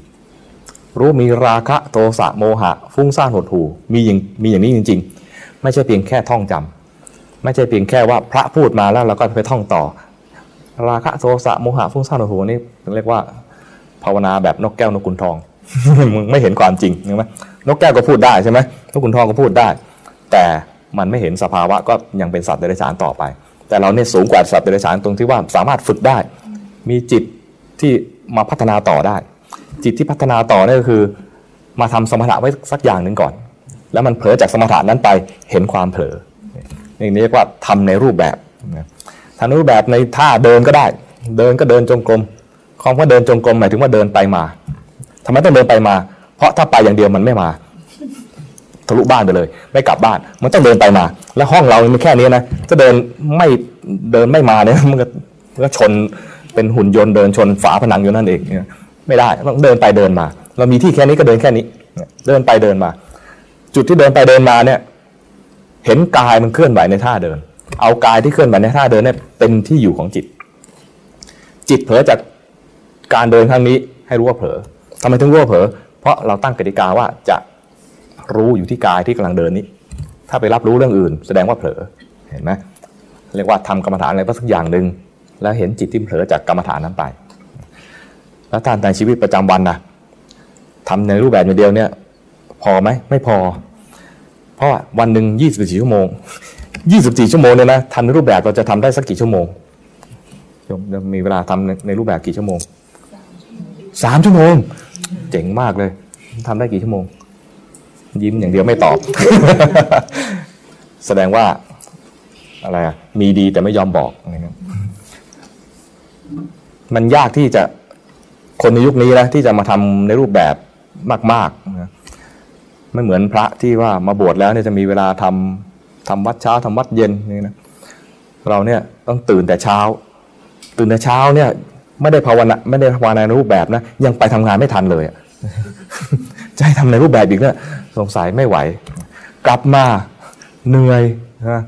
A: ๆ รู้มีราคะโทสะโมหะ ฟุ้งซ่านหดหูมีอย่างมีอย่างนี้จริง ๆ ไม่ใช่เพียงแค่ท่องจำไม่ใช่เพียงแค่ว่าพระพูดมาแล้วเราก็ไปท่องต่อ ราคะโทสะโมหะฟุ้งซ่านหดหูนี่เรียกว่าภาวนาแบบนกแก้วนกขุนทองมึงไม่เห็นความจริงใช่ไหมนกแก้วก็พูดได้ใช่ไหมนกขุนทองก็พูดได้ แต่ มันไม่เห็นสภาวะก็ยังเป็นสัตว์เดรัจฉานต่อไป แต่เราเนี่ยสูงกว่าสัตว์เดรัจฉานตรงที่ว่าสามารถฝึกได้ มีจิตที่มาพัฒนาต่อได้ จิตที่พัฒนาต่อเนี่ยก็คือ มาทำสมถะไว้สักอย่างหนึ่งก่อน แล้วมันเผลอจากสมถะนั้นไปเห็นความเผลอนี่เรียกว่าทำในรูปแบบทำรูปแบบในท่าเดินก็ได้ เดินก็เดินจงกรมคำว่าเดินจงกรมหมายถึงว่าเดินไปมาทำไมต้องเดินไปมา เพราะถ้าไปอย่างเดียวมันไม่มา ทะลุบ้านไปเลย ไม่กลับบ้าน มันต้องเดินไปมา แล้วห้องเรามันแค่นี้นะจะเดินไม่เดินไม่มาเนี่ยมันก็ก็ชนเป็นหุ่นยนต์เดินชนฝาผนังอยู่นั่นเองเนี่ยไม่ได้ต้องเดินไปเดินมา เรามีที่แค่นี้ก็เดินแค่นี้ เดินไปเดินมา จุดที่เดินไปเดินมาเนี่ย เห็นกายมันเคลื่อนไหวในท่าเดิน เอากายที่เคลื่อนไหวในท่าเดินเนี่ยเป็นที่อยู่ของจิต จิตเผลอจากการเดินครั้งนี้ให้รู้ว่าเผลอทำไมถึงรู้ว่าเผลอเพราะเราตั้งกติกาว่าจะ รู้อยู่ที่กายที่กำลังเดินนี้ ถ้าไปรับรู้เรื่องอื่น แสดงว่าเผลอเห็นไหมเรียกว่าทำกรรมฐานอะไรสักอย่างหนึ่งแล้วเห็นจิตที่เผลอจากกรรมฐานนั้นไป แล้วการในชีวิตประจำวันนะทำในรูปแบบอย่างเดียวเนี่ย พอไหมไม่พอ เพราะวันหนึ่งยี่สิบสี่ชั่วโมงยี่สิบสี่ชั่วโมงเนี่ยนะทำในรูปแบบเราจะทำได้สักกี่ชั่วโมงมีเวลาทำในรูปแบบกี่ชั่วโมงสามชั่วโมง เจ๋งมากเลยทำได้กี่ชั่วโมง ยิ้มอย่างเดียวไม่ตอบ แสดงว่าอะไรอะมีดีแต่ไม่ยอมบอกนะครับมันยากที่จะคนในยุคนี้นะที่จะมาทำในรูปแบบมากๆนะไม่เหมือนพระที่ว่ามาบวชแล้วเนี่ยจะมีเวลาทำทำวัดเช้าทำวัดเย็นนี่นะเราเนี่ยต้องตื่นแต่เช้า ตื่นแต่เช้าเนี่ย ไม่ได้ภาวนาไม่ได้ภาวนาในรูปแบบนะยังไปทำงานไม่ทันเลยจะให้ทำในรูปแบบอีกเนี่ย สงสัยไม่ไหว กลับมาเหนื่อยนะ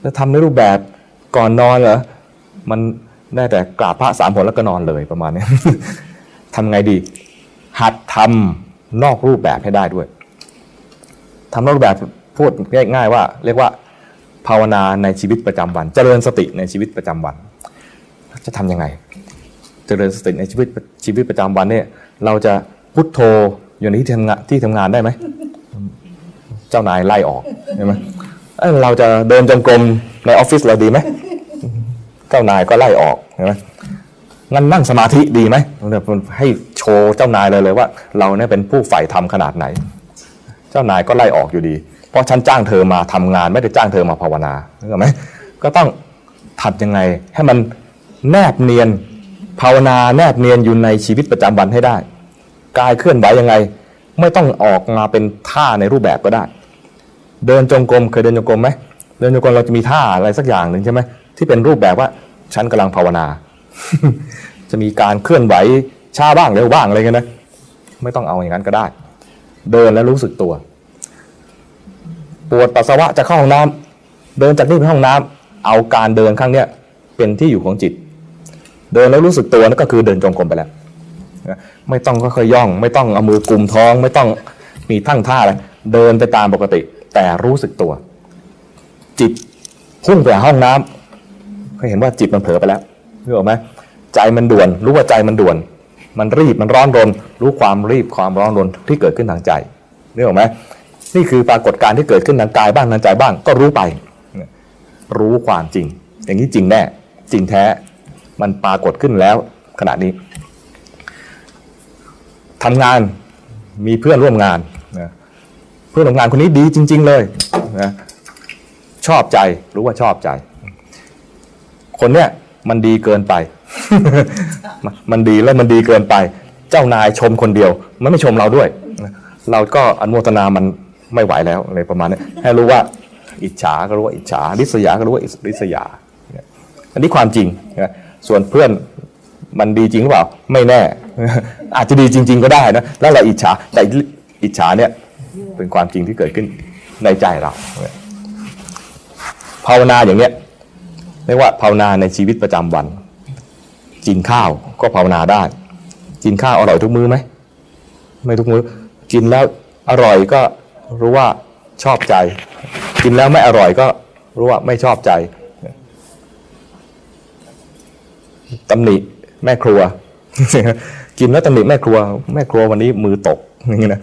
A: แล้วทำในรูปแบบก่อนนอนเหรอมันได้แต่กราบพระสามผลแล้วก็นอนเลยประมาณนี้ทำไงดี หัดทำนอกรูปแบบให้ได้ด้วยทำนอกรูปแบบพูดง่ายๆว่า เรียกว่าภาวนาในชีวิตประจำวัน เจริญสติในชีวิตประจำวัน จะทํำยังไง เจริญสติในชีวิตชีวิตประจำวันเนี่ย เราจะพุทโธอยู่ในที่ทำงานที่ทำงานได้ไหม จ้านายไล่ออกใช่ไหมเราจะเดินจงกรมในออฟฟิศเราดีไหมเจ้านายก็ไล่ออกใช่ไหมงั้นนั่งสมาธิดีไหมให้โชว์เจ้านายเลยเลยว่า เราเนี่ยเป็นผู้ใฝ่ธรรมขนาดไหน เจ้านายก็ไล่ออกอยู่ดี เพราะฉันจ้างเธอมาทำงานไม่ได้จ้างเธอมาภาวนาเข้าไหมก็ต้องถัดยังไงให้มันแนบเนียนภาวนาแนบเนียนอยู่ในชีวิตประจำวันให้ได้ กายเคลื่อนไหวยังไง ไม่ต้องออกมาเป็นท่าในรูปแบบก็ได้ เดินจงกรมเคยเดินจงกรมไหมเดินจงกรมเราจะมีท่าอะไรสักอย่างหนึ่งใช่ไหมที่เป็นรูปแบบว่าฉันกำลังภาวนา จะมีการเคลื่อนไหวช้าบ้างเร็วบ้างอะไรกันนะไม่ต้องเอาอย่างนั้นก็ได้ เดินแล้วรู้สึกตัว ปวดปัสสาวะจะเข้าห้องน้ำเดินจากนี่ไปห้องน้ำเอาการเดินข้างเนี้ยเป็นที่อยู่ของจิต เดินแล้วรู้สึกตัวนั่นก็คือเดินจงกรมไปแล้วไม่ต้องค่อยๆย่อง ไม่ต้องเอามือกุมท้อง ไม่ต้องมีทั้งท่าอะไรเดินไปตามปกติ แต่รู้สึกตัว จิตพุ่งไปห้องน้ำเคยเห็นว่าจิตมันเผลอไปแล้วรู้ไหมใจมันด่วน รู้ว่าใจมันด่วน มันรีบมันร้อนรน รู้ความรีบความร้อนรนที่เกิดขึ้นทางใจนึกออกไหมนี่คือปรากฏการณ์ที่เกิดขึ้นทางกายบ้างทางใจบ้างก็รู้ไป รู้ความจริง อย่างนี้จริงแน่จริงแท้มันปรากฏขึ้นแล้วขณะนี้ทำงานมีเพื่อนร่วมงานนะ พื่อนร่วมงานคนนี้ดีจริง ๆ เลยนะชอบใจรู้ว่าชอบใจ คนเนี้ยมันดีเกินไป มันดีแล้วมันดีเกินไป เจ้านายชมคนเดียว มันไม่ชมเราด้วย เราก็อนุโมทนามันไม่ไหวแล้วอะไรประมาณนี้ให้รู้ว่าอิจฉาก็รู้ว่าอิจฉาริษยาก็รู้ว่าริษยา อันนี้ความจริงนะส่วนเพื่อนมันดีจริงหรือเปล่า ไม่แน่ อาจจะดีจริง ๆ ก็ได้นะแล้วเราอิจฉาแต่อิจฉาเนี่ย เป็นความจริงที่เกิดขึ้นในใจเรา ภาวนาอย่างเนี้ยเรียกว่าภาวนาในชีวิตประจำวัน กินข้าวก็ภาวนาได้ กินข้าวอร่อยทุกมื้อไหมไม่ทุกมื้อกินแล้วอร่อยก็รู้ว่าชอบใจ กินแล้วไม่อร่อยก็รู้ว่าไม่ชอบใจตำหนิแม่ครัว กินแล้วตำหนิแม่ครัว แม่ครัววันนี้มือตกอย่างนี้นะ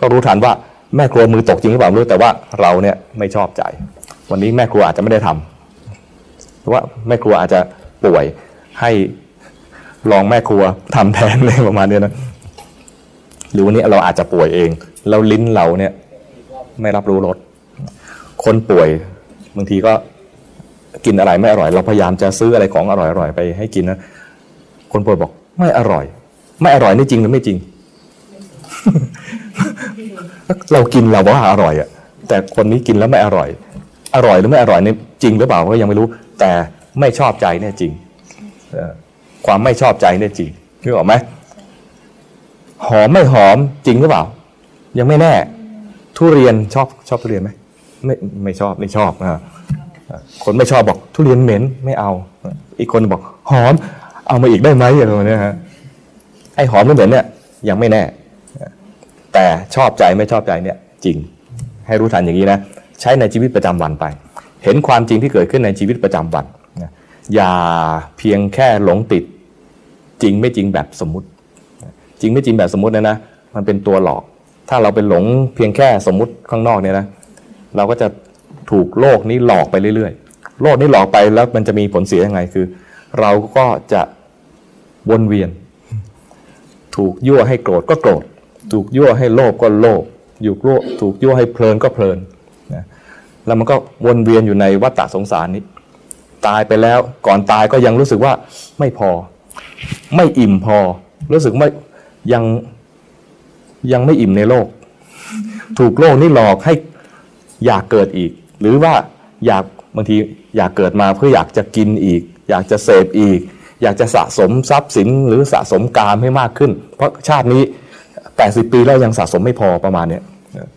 A: ก็รู้ทันว่าแม่ครัวมือตกจริงหรือเปล่ารู้แต่ว่าเราเนี่ยไม่ชอบใจ วันนี้แม่ครัวอาจจะไม่ได้ทำเพราะว่าแม่ครัวอาจจะป่วยให้ลองแม่ครัวทำแทนเลยประมาณนี้นะหรือวันนี้เราอาจจะป่วยเองแล้วลิ้นเราเนี่ย ไม่รับรู้รสคนป่วยบางทีก็กินอะไรไม่อร่อย เราพยายามจะซื้ออะไรของอร่อยๆไปให้กินนะคนป่วยบอก ไม่อร่อย ไม่อร่อยนี่จริงหรือไม่จริง เรากินเราบอกว่าอร่อยอะแต่คนนี้กินแล้วไม่อร่อย อร่อยหรือไม่อร่อยนี่จริงหรือเปล่าก็ยังไม่รู้ แต่ไม่ชอบใจเนี่ยจริงความไม่ชอบใจเนี่ยจริงนึกออกไหมหอมไม่หอมจริงหรือเปล่า ยังไม่แน่ ทุเรียนชอบชอบทุเรียนไหมไม่ไม่ชอบไม่ชอบอ่าคนไม่ชอบบอกทุเรียนเหม็นไม่เอา อีกคนบอกหอม เอามาอีกได้ไหมอย่างนี้ฮะไอ้หอมหรือเหม็นเนี่ยยังไม่แน่ แต่ชอบใจไม่ชอบใจเนี่ยจริงให้รู้ทันอย่างนี้นะใช้ในชีวิตประจำวันไป เห็นความจริงที่เกิดขึ้นในชีวิตประจำวันอย่าเพียงแค่หลงติดจริงไม่จริงแบบสมมติ จริงไม่จริงแบบสมมตินะนะมันเป็นตัวหลอก ถ้าเราเป็นหลงเพียงแค่สมมติข้างนอกเนี่ยนะเราก็จะถูกโลกนี้หลอกไปเรื่อยๆ โลกนี้หลอกไปแล้วมันจะมีผลเสียยังไงคือ เราก็จะวนเวียน ถูกยั่วให้โกรธก็โกรธ ถูกยั่วให้โลภก็โลภอยู่โลภถูกยั่วให้เพลินก็เพลินนะแล้วมันก็วนเวียนอยู่ในวัฏฏะสงสารนี้ ตายไปแล้วก่อนตายก็ยังรู้สึกว่าไม่พอ ไม่อิ่มพอ รู้สึกไม่ยังยังไม่อิ่มในโลก ถูกโลกนี้หลอกให้อยากเกิดอีก หรือว่าอยากบางทีอยากเกิดมาเพื่ออยากจะกินอีก อยากจะเสพอีก อยากจะสะสมทรัพย์สินหรือสะสมกามให้มากขึ้น เพราะชาตินี้ 80 ปีแล้วยังสะสมไม่พอประมาณนี้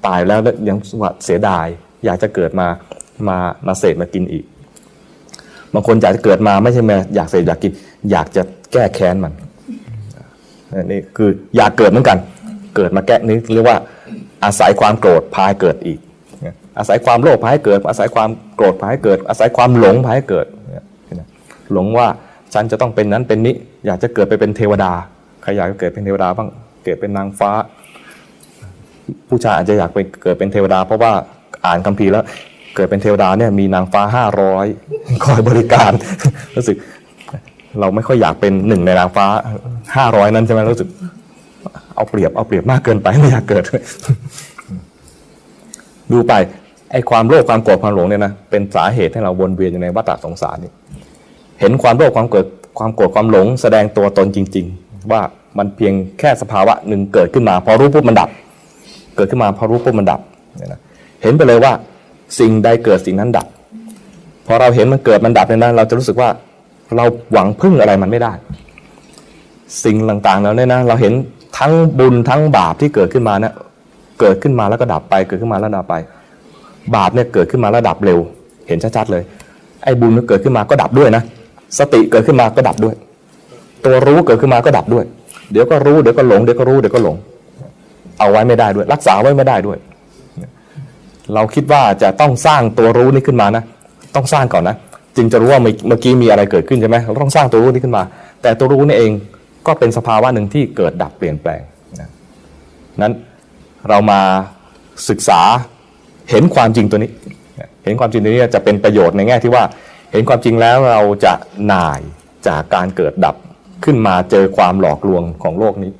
A: ตายแล้วยังว่าเสียดาย อยากจะเกิดมามามาเสพมากินอีกบางคนอยากจะเกิดมาไม่ใช่มาอยากเสพอยากกิน อยากจะแก้แค้นมันนี่คืออยากเกิดเหมือนกัน เกิดมาแก้นี้เรียกว่าอาศัยความโกรธพายเกิดอีก อาศัยความโลภพาให้เกิด อาศัยความโกรธพาให้เกิด อาศัยความหลงพาให้เกิดหลงว่าฉันจะต้องเป็นนั้นเป็นนี้ อยากจะเกิดไปเป็นเทวดาใครอยากจะเกิดเป็นเทวดาบ้าง เกิดเป็นนางฟ้า ผู้ชายอาจจะอยากไปเกิดเป็นเทวดา เพราะว่าอ่านคัมภีร์แล้ว เกิดเป็นเทวดาเนี่ยมีนางฟ้าห้าร้อยคอยบริการรู้สึก เราไม่ค่อยอยากเป็นหนึ่งในนางฟ้าห้าร้อยนั้นใช่ไหมรู้สึก เอาเปรียบเอาเปรียบมากเกินไปไม่อยากเกิด ดูไปไอ้ความโลภความโกรธความหลงเนี่ยนะเป็นสาเหตุให้เราวนเวียนอยู่ในวัฏสงสารนี่เห็นความโลภความเกิดความโกรธความหลง แสดงตัวตนจริง ๆ ว่ามันเพียงแค่สภาวะหนึ่งเกิดขึ้นมา พอรู้ปุ๊บมันดับ เกิดขึ้นมาพอรู้ปุ๊บมันดับเห็นไปเลยว่าสิ่งใดเกิดสิ่งนั้นดับ พอเราเห็นมันเกิดมันดับเนี่ยนะเราจะรู้สึกว่าเราหวังพึ่งอะไรมันไม่ได้ สิ่งต่างๆแล้วเนี่ยนะเราเห็นทั้งบุญทั้งบาปที่เกิดขึ้นมาเนี่ยเกิดขึ้นมาแล้วก็ดับไป เกิดขึ้นมาแล้วดับไป บาปเนี่ยเกิดขึ้นมาแล้วดับเร็ว เห็นชัดๆเลย ไอ้บุญเกิดขึ้นมาก็ดับด้วยนะ สติเกิดขึ้นมาก็ดับด้วย ตัวรู้เกิดขึ้นมาก็ดับด้วย เดี๋ยวก็รู้เดี๋ยวก็หลงเดี๋ยวก็รู้เดี๋ยวก็หลง เอาไว้ไม่ได้ด้วย รักษาไว้ไม่ได้ด้วย เราคิดว่าจะต้องสร้างตัวรู้นี้ขึ้นมานะ ต้องสร้างก่อนนะ จึงจะรู้ว่าเมื่อกี้มีอะไรเกิดขึ้นใช่ไหมเราต้องสร้างตัวรู้นี้ขึ้นมา แต่ตัวรู้นี่เองก็เป็นสภาวะหนึ่งที่เกิดดับเปลี่ยนแปลงนั้นเรามาศึกษาเห็นความจริงตัวนี้ เห็นความจริงตัวนี้จะเป็นประโยชน์ในแง่ที่ว่า เห็นความจริงแล้วเราจะหน่ายจากการเกิดดับ ขึ้นมาเจอความหลอกลวงของโลกนี้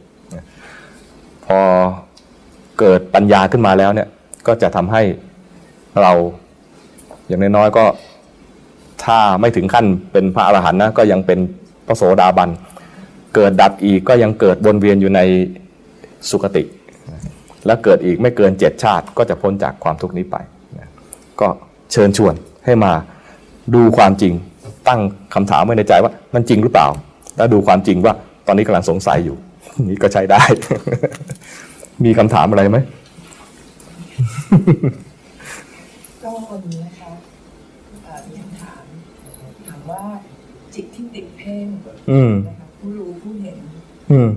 A: พอเกิดปัญญาขึ้นมาแล้วเนี่ยก็จะทำให้เราอย่างน้อยๆก็ถ้าไม่ถึงขั้นเป็นพระอรหันต์นะก็ยังเป็นพระโสดาบัน เกิดดับอีกก็ยังเกิดวนเวียนอยู่ในสุคติ แล้วเกิดอีกไม่เกินเจ็ดชาติ ก็จะพ้นจากความทุกข์นี้ไป ก็เชิญชวนให้มาดูความจริงตั้งคำถามไว้ในใจว่ามันจริงหรือเปล่า แล้วดูความจริงว่าตอนนี้กำลังสงสัยอยู่ นี่ก็ใช้ได้ มีคำถามอะไรไหม
B: ก็วันนี้นะคะมีคำถามถามว่าจิตที่ติดเพ่งนะคะผู้รู้ผู้เห็น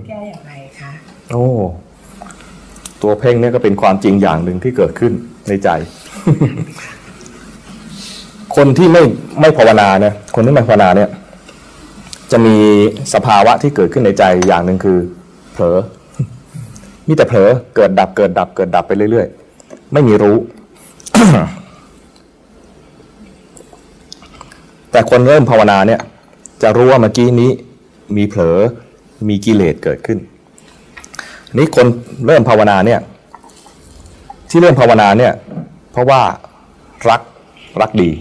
B: แก้อย่างไรคะโอ้
A: ตัวเพ่งเนี่ยก็เป็นความจริงอย่างหนึ่งที่เกิดขึ้นในใจ คนที่ไม่ไม่ภาวนาเนี่ยคนที่ไม่ภาวนาเนี่ย จะมีสภาวะที่เกิดขึ้นในใจอย่างหนึ่งคือเผลอมีแต่เผลอเกิดดับเกิดดับเกิดดับไปเรื่อยๆ ไม่มีรู้ แต่คนเริ่มภาวนาเนี่ย จะรู้ว่าเมื่อกี้นี้มีเผลอมีกิเลสเกิดขึ้น นี่คนเริ่มภาวนาเนี่ย ที่เริ่มภาวนาเนี่ย เพราะว่ารักรักดี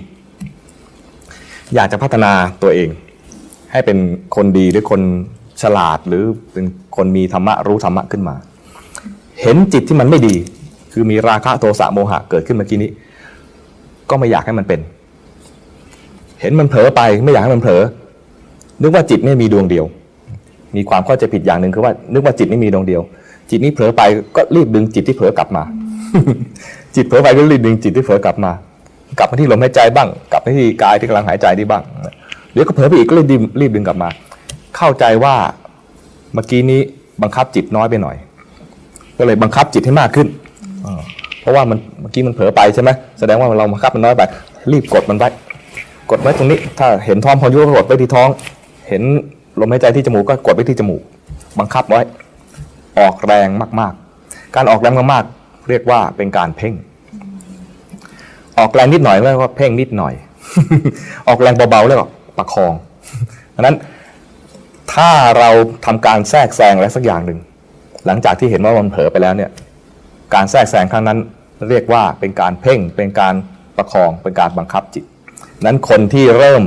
A: อยากจะพัฒนาตัวเอง ให้เป็นคนดีหรือคนฉลาดหรือเป็นคนมีธรรมะรู้ธรรมะขึ้นมา เห็นจิตที่มันไม่ดี คือมีราคะโทสะโมหะเกิดขึ้นเมื่อกี้นี้ ก็ไม่อยากให้มันเป็น เห็นมันเผลอไปไม่อยากให้มันเผลอนึกว่าจิตนี่มีดวงเดียว มีความเข้าใจผิดอย่างหนึ่งคือว่า นึกว่าจิตนี่มีดวงเดียว จิตนี้เผลอไปก็รีบดึงจิตที่เผลอกลับมา จิตเผลอไปก็รีบดึงจิตที่เผลอกลับมา กลับมาที่ลมหายใจบ้าง กลับมาที่กายที่กำลังหายใจที่บ้าง เดี๋ยวก็เผลอไปอีกก็รีบรีบดึงกลับมา เข้าใจว่าเมื่อกี้นี้บังคับจิตน้อยไปหน่อย ก็เลยบังคับจิตให้มากขึ้นเพราะว่ามันเมื่อกี้มันเผลอไปใช่ไหมแสดงว่าเราบังคับมันน้อยไป รีบกดมันไว้กดไว้ตรงนี้ ถ้าเห็นท้องพอยุบก็กดไว้ที่ท้อง เห็นลมหายใจที่จมูกก็กดไว้ที่จมูก บังคับไว้ ออกแรงมากๆ การออกแรงมากๆ เรียกว่าเป็นการเพ่ง ออกแรงนิดหน่อยเรียกว่าเพ่งนิดหน่อย ออกแรงเบาๆเรียกว่า ประคองดังนั้นถ้าเราทำการแทรกแซงอะไรสักอย่างหนึ่ง หลังจากที่เห็นว่ามันเผลอไปแล้วเนี่ยการแทรกแซงครั้งนั้นเรียกว่าเป็นการเพ่งเป็นการประคองเป็นการบังคับจิต นั้นคนที่เริ่ม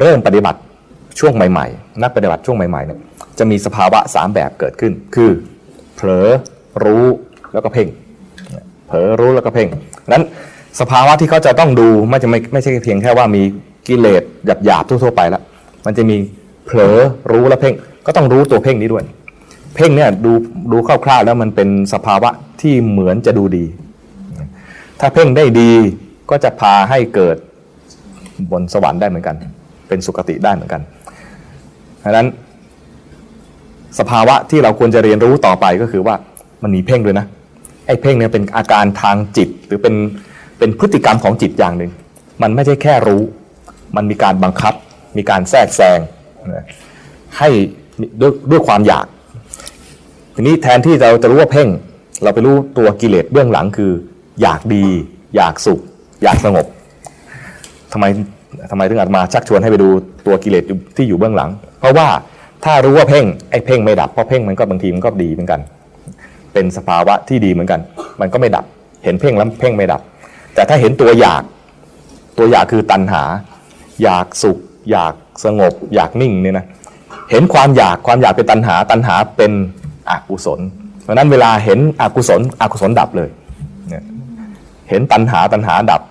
A: เริ่มปฏิบัติช่วงใหม่ ๆ นักปฏิบัติช่วงใหม่ๆเนี่ยจะมีสภาวะสามแบบเกิดขึ้น คือเผลอรู้แล้วก็เพ่งเผลอรู้แล้วก็เพ่งนั้นสภาวะที่เขาจะต้องดูไม่จะไม่ไม่ใช่เพียงแค่ว่ามี กิเลสหยาบๆทั่วๆไปแล้วมันจะมีเผลอรู้แล้วเพ่งก็ต้องรู้ตัวเพ่งนี้ด้วย เพ่งเนี่ยดูดูคร่าวๆแล้วมันเป็นสภาวะที่เหมือนจะดูดี ถ้าเพ่งได้ดีก็จะพาให้เกิดบนสวรรค์ได้เหมือนกัน เป็นสุคติได้เหมือนกันดังนั้น สภาวะที่เราควรจะเรียนรู้ต่อไปก็คือว่ามันมีเพ่งด้วยนะไอ้เพ่งเนี่ยเป็นอาการทางจิตหรือเป็นเป็นพฤติกรรมของจิตอย่างหนึ่งมันไม่ใช่แค่รู้ มันมีการบังคับ มีการแทรกแซงให้ด้วยด้วยความอยาก ทีนี้แทนที่เราจะรู้ว่าเพ่ง เราไปรู้ตัวกิเลสเบื้องหลังคือ อยากดี อยากสุข อยากสงบทำไมทำไมถึงอาจมาชักชวนให้ไปดูตัวกิเลสที่อยู่เบื้องหลัง เพราะว่าถ้ารู้ว่าเพ่งไอ้เพ่งไม่ดับเพราะเพ่งมันก็บางทีมันก็ดีเหมือนกัน เป็นสภาวะที่ดีเหมือนกัน มันก็ไม่ดับ เห็นเพ่งแล้วเพ่งไม่ดับ แต่ถ้าเห็นตัวอยาก ตัวอยากคือตัณหา อยากสุข อยากสงบ อยากนิ่งเนี่ยนะเห็นความอยากความอยากเป็นตัณหา ตัณหาเป็นอกุศล เพราะนั้นเวลาเห็นอกุศลอกุศลดับเลยเห็นตัณหาตัณหาดับ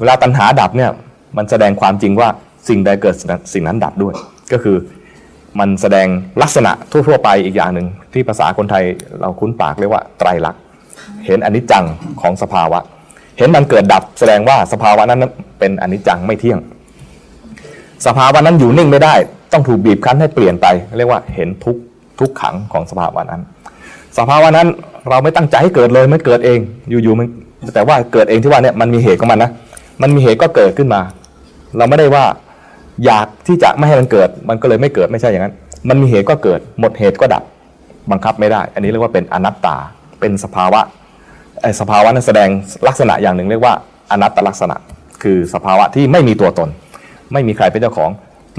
A: เวลาตัณหาดับเนี่ยมันแสดงความจริงว่าสิ่งใดเกิดสิ่งนั้นดับด้วย ก็คือมันแสดงลักษณะทั่วๆไปอีกอย่างหนึ่งที่ภาษาคนไทยเราคุ้นปากเรียกว่าไตรลักษณ์เห็นอนิจจังของสภาวะ เห็นมันเกิดดับแสดงว่าสภาวะนั้นเป็นอนิจจังไม่เที่ยง สภาวะนั้นอยู่นิ่งไม่ได้ ต้องถูกบีบคั้นให้เปลี่ยนไป เรียกว่าเห็นทุกทุกขังของสภาวะนั้น สภาวะนั้นเราไม่ตั้งใจให้เกิดเลยไม่เกิดเองอยู่ๆมันแต่ว่าเกิดเองที่ว่าเนี่ยมันมีเหตุของมันนะมันมีเหตุก็เกิดขึ้นมา เราไม่ได้ว่าอยากที่จะไม่ให้มันเกิด มันก็เลยไม่เกิดไม่ใช่อย่างนั้น มันมีเหตุก็เกิด หมดเหตุก็ดับบังคับไม่ได้ อันนี้เรียกว่าเป็นอนัตตาเป็นสภาวะไอ้สภาวะนั้นแสดงลักษณะอย่างหนึ่งเรียกว่าอนัตตลักษณะ คือสภาวะที่ไม่มีตัวตน ไม่มีใครเป็นเจ้าของ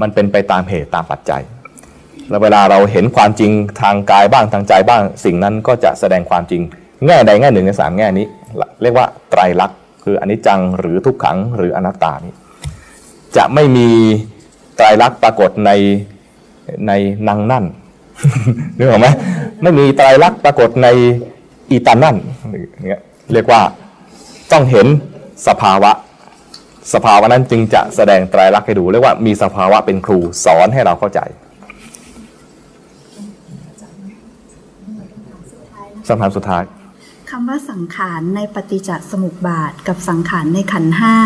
A: มันเป็นไปตามเหตุตามปัจจัย แล้วเวลาเราเห็นความจริงทางกายบ้างทางใจบ้าง สิ่งนั้นก็จะแสดงความจริง แง่ใดแง่หนึ่งในสามแง่นี้ เรียกว่าไตรลักษณ์คืออนิจจังหรือทุกขังหรืออนัตตานี้จะไม่มีไตรลักษณ์ปรากฏในในนางนั่นนึกออกไหมไม่มีไตรลักษณ์ปรากฏในอีตานั่นเนี่ยเรียกว่าต้องเห็นสภาวะ สภาวะนั้นจึงจะแสดงไตรลักษณ์ให้ดูเรียกว่ามีสภาวะเป็นครูสอนให้เราเข้าใจคำถามสุดท้าย
C: คำว่าสังขารในปฏิจจสมุปบาทกับสังขารในขันห้า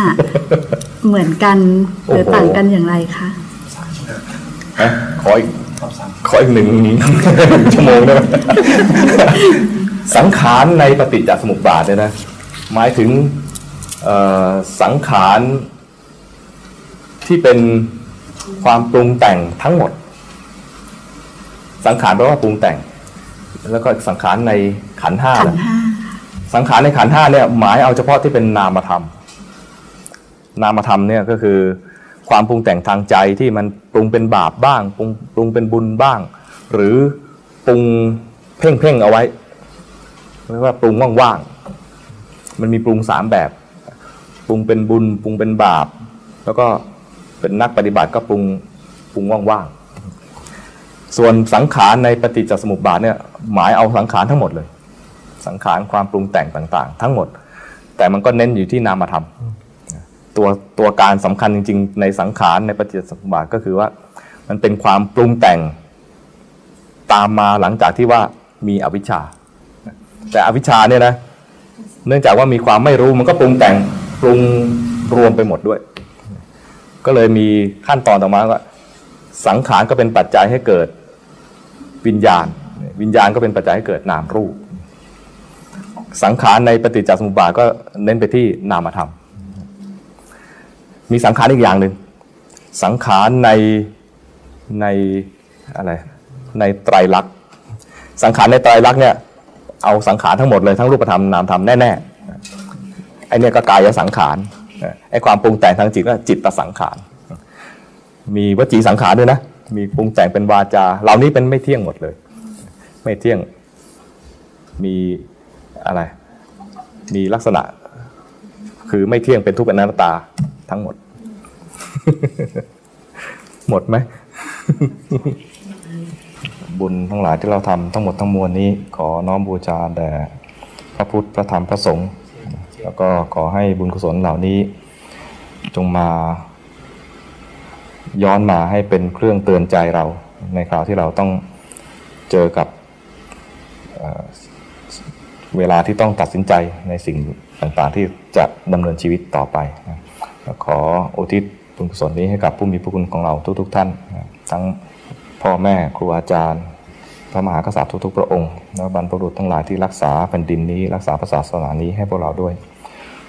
C: เหมือนกันหรือต่างกันอย่างไรคะ
A: ขออีกขออีกหนึ่งชั่วโมงได้ไหมสังขารในปฏิจจสมุปบาทเนี่ยนะ หมายถึง สังขารที่เป็นความปรุงแต่งทั้งหมด สังขารแปลว่าปรุงแต่ง แล้วก็สังขารในขันห้าสังขารในขันห้าเนี่ยหมายเอาเฉพาะที่เป็นนามธรรม นามธรรมเนี่ยก็คือความปรุงแต่งทางใจที่มันปรุงเป็นบาปบ้างปรุงปรุงเป็นบุญบ้าง หรือปรุงเพ่งเพ่งเอาไว้เรียกว่าปรุงว่างๆมันมีปรุงสามแบบ ปรุงเป็นบุญปรุงเป็นบาป แล้วก็เป็นนักปฏิบัติก็ปรุงปรุงว่างๆส่วนสังขารในปฏิจจสมุปบาทเนี่ยหมายเอาสังขารทั้งหมดเลย สังขารความปรุงแต่งต่างๆ ทั้งหมด แต่มันก็เน้นอยู่ที่นามธรรมตัวตัวการสำคัญจริง ๆ ในสังขารในปฏิจจสมุปบาทก็คือว่า มันเป็นความปรุงแต่งตามมาหลังจากที่ว่ามีอวิชชา แต่อวิชชาเนี่ยนะ เนื่องจากว่ามีความไม่รู้มันก็ปรุงแต่ง ปรุงรวมไปหมดด้วย ก็เลยมีขั้นตอนต่อมาว่าสังขารก็เป็นปัจจัยให้เกิดวิญญาณ วิญญาณก็เป็นปัจจัยให้เกิดนามรูป สังขารในปฏิจจสมุปบาทก็เน้นไปที่นามธรรม มีสังขารอีกอย่างหนึ่งสังขารในในอะไรในไตรลักษณ์ สังขารในไตรลักษณ์เนี่ยเอาสังขารทั้งหมดเลยทั้งรูปธรรมนามธรรมแน่ๆ ไอเนี่ยก็กายสังขารไอความปรุงแต่งทางจิตก็จิตตสังขาร มีวจีสังขารด้วยนะ มีปรุงแต่งเป็นวาจา เหล่านี้เป็นไม่เที่ยงหมดเลย ไม่เที่ยง มีอะไร มีลักษณะ คือไม่เที่ยงเป็นทุกข์เป็นอนัตตาทั้งหมด หมดไหม บุญทั้งหลายที่เราทำทั้งหมดทั้งมวลนี้ ขอน้อมบูชาแด่พระพุทธ พระธรรม พระสงฆ์ แล้วก็ขอให้บุญกุศลเหล่านี้จงมา ย้อนมาให้เป็นเครื่องเตือนใจเรา ในคราวที่เราต้องเจอกับเวลาที่ต้องตัดสินใจในสิ่งต่างๆ ที่จะดำเนินชีวิตต่อไปขออุทิศบุญกุศลนี้ให้กับผู้มีพระคุณของเราทุก ๆ ท่านทั้งพ่อแม่ครูอาจารย์ พระมหากษัตริย์ทุกๆพระองค์และบรรพบุรุษทั้งหลายที่รักษาแผ่นดินนี้ รักษาศาสนานี้ให้พวกเราด้วย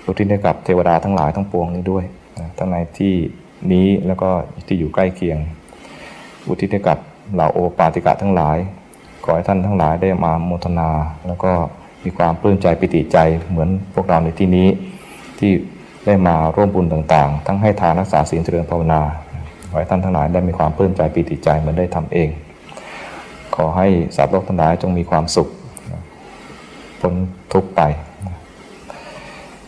A: อุทิศให้กับเทวดาทั้งหลายทั้งปวงนี้ด้วยทั้งในที่นี้แล้วก็ที่อยู่ใกล้เคียง อุทิศให้กับเหล่าโอปาติกะทั้งหลาย ขอให้ท่านทั้งหลายได้มาโมทนา แล้วก็มีความปลื้มใจปิติใจเหมือนพวกเราในที่นี้ ที่ได้มาร่วมบุญต่างๆ ทั้งให้ทานรักษาศีลเจริญภาวนา ขอให้ท่านทั้งหลายได้มีความปลื้มใจปีติใจเหมือนได้ทำเอง ขอให้สัตว์โลกทั้งหลายจงมีความสุขพ้นทุกไป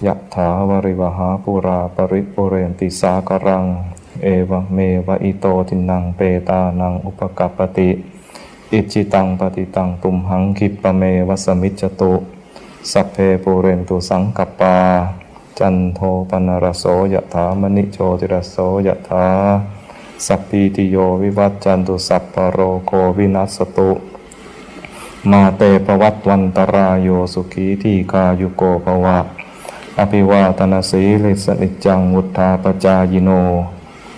A: ยะถาวริวหาปุราปริปุเรนติสากรัง เอวเมวะอิโตทินังเปตานังอุปกัปติ อิจิตังปฏิตังตุมหังคิปเมวัสมิจตุ สัพเพปุเรนตุสังกปา จันโทปนรโสยถามณิโชติรโสยถาสัพพีติโยวิวัตจันตุสัพพโรโควินัสตุ มาเตปวัตวันตรายโยสุขีที่กายุโกภวะ อภิวาตนาสีลิสนิจังวุธาปจายโน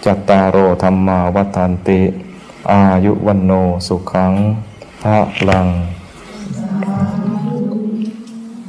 A: จัตตารโอธรรมาวัฏันติ อายุวันโนสุขังพระลัง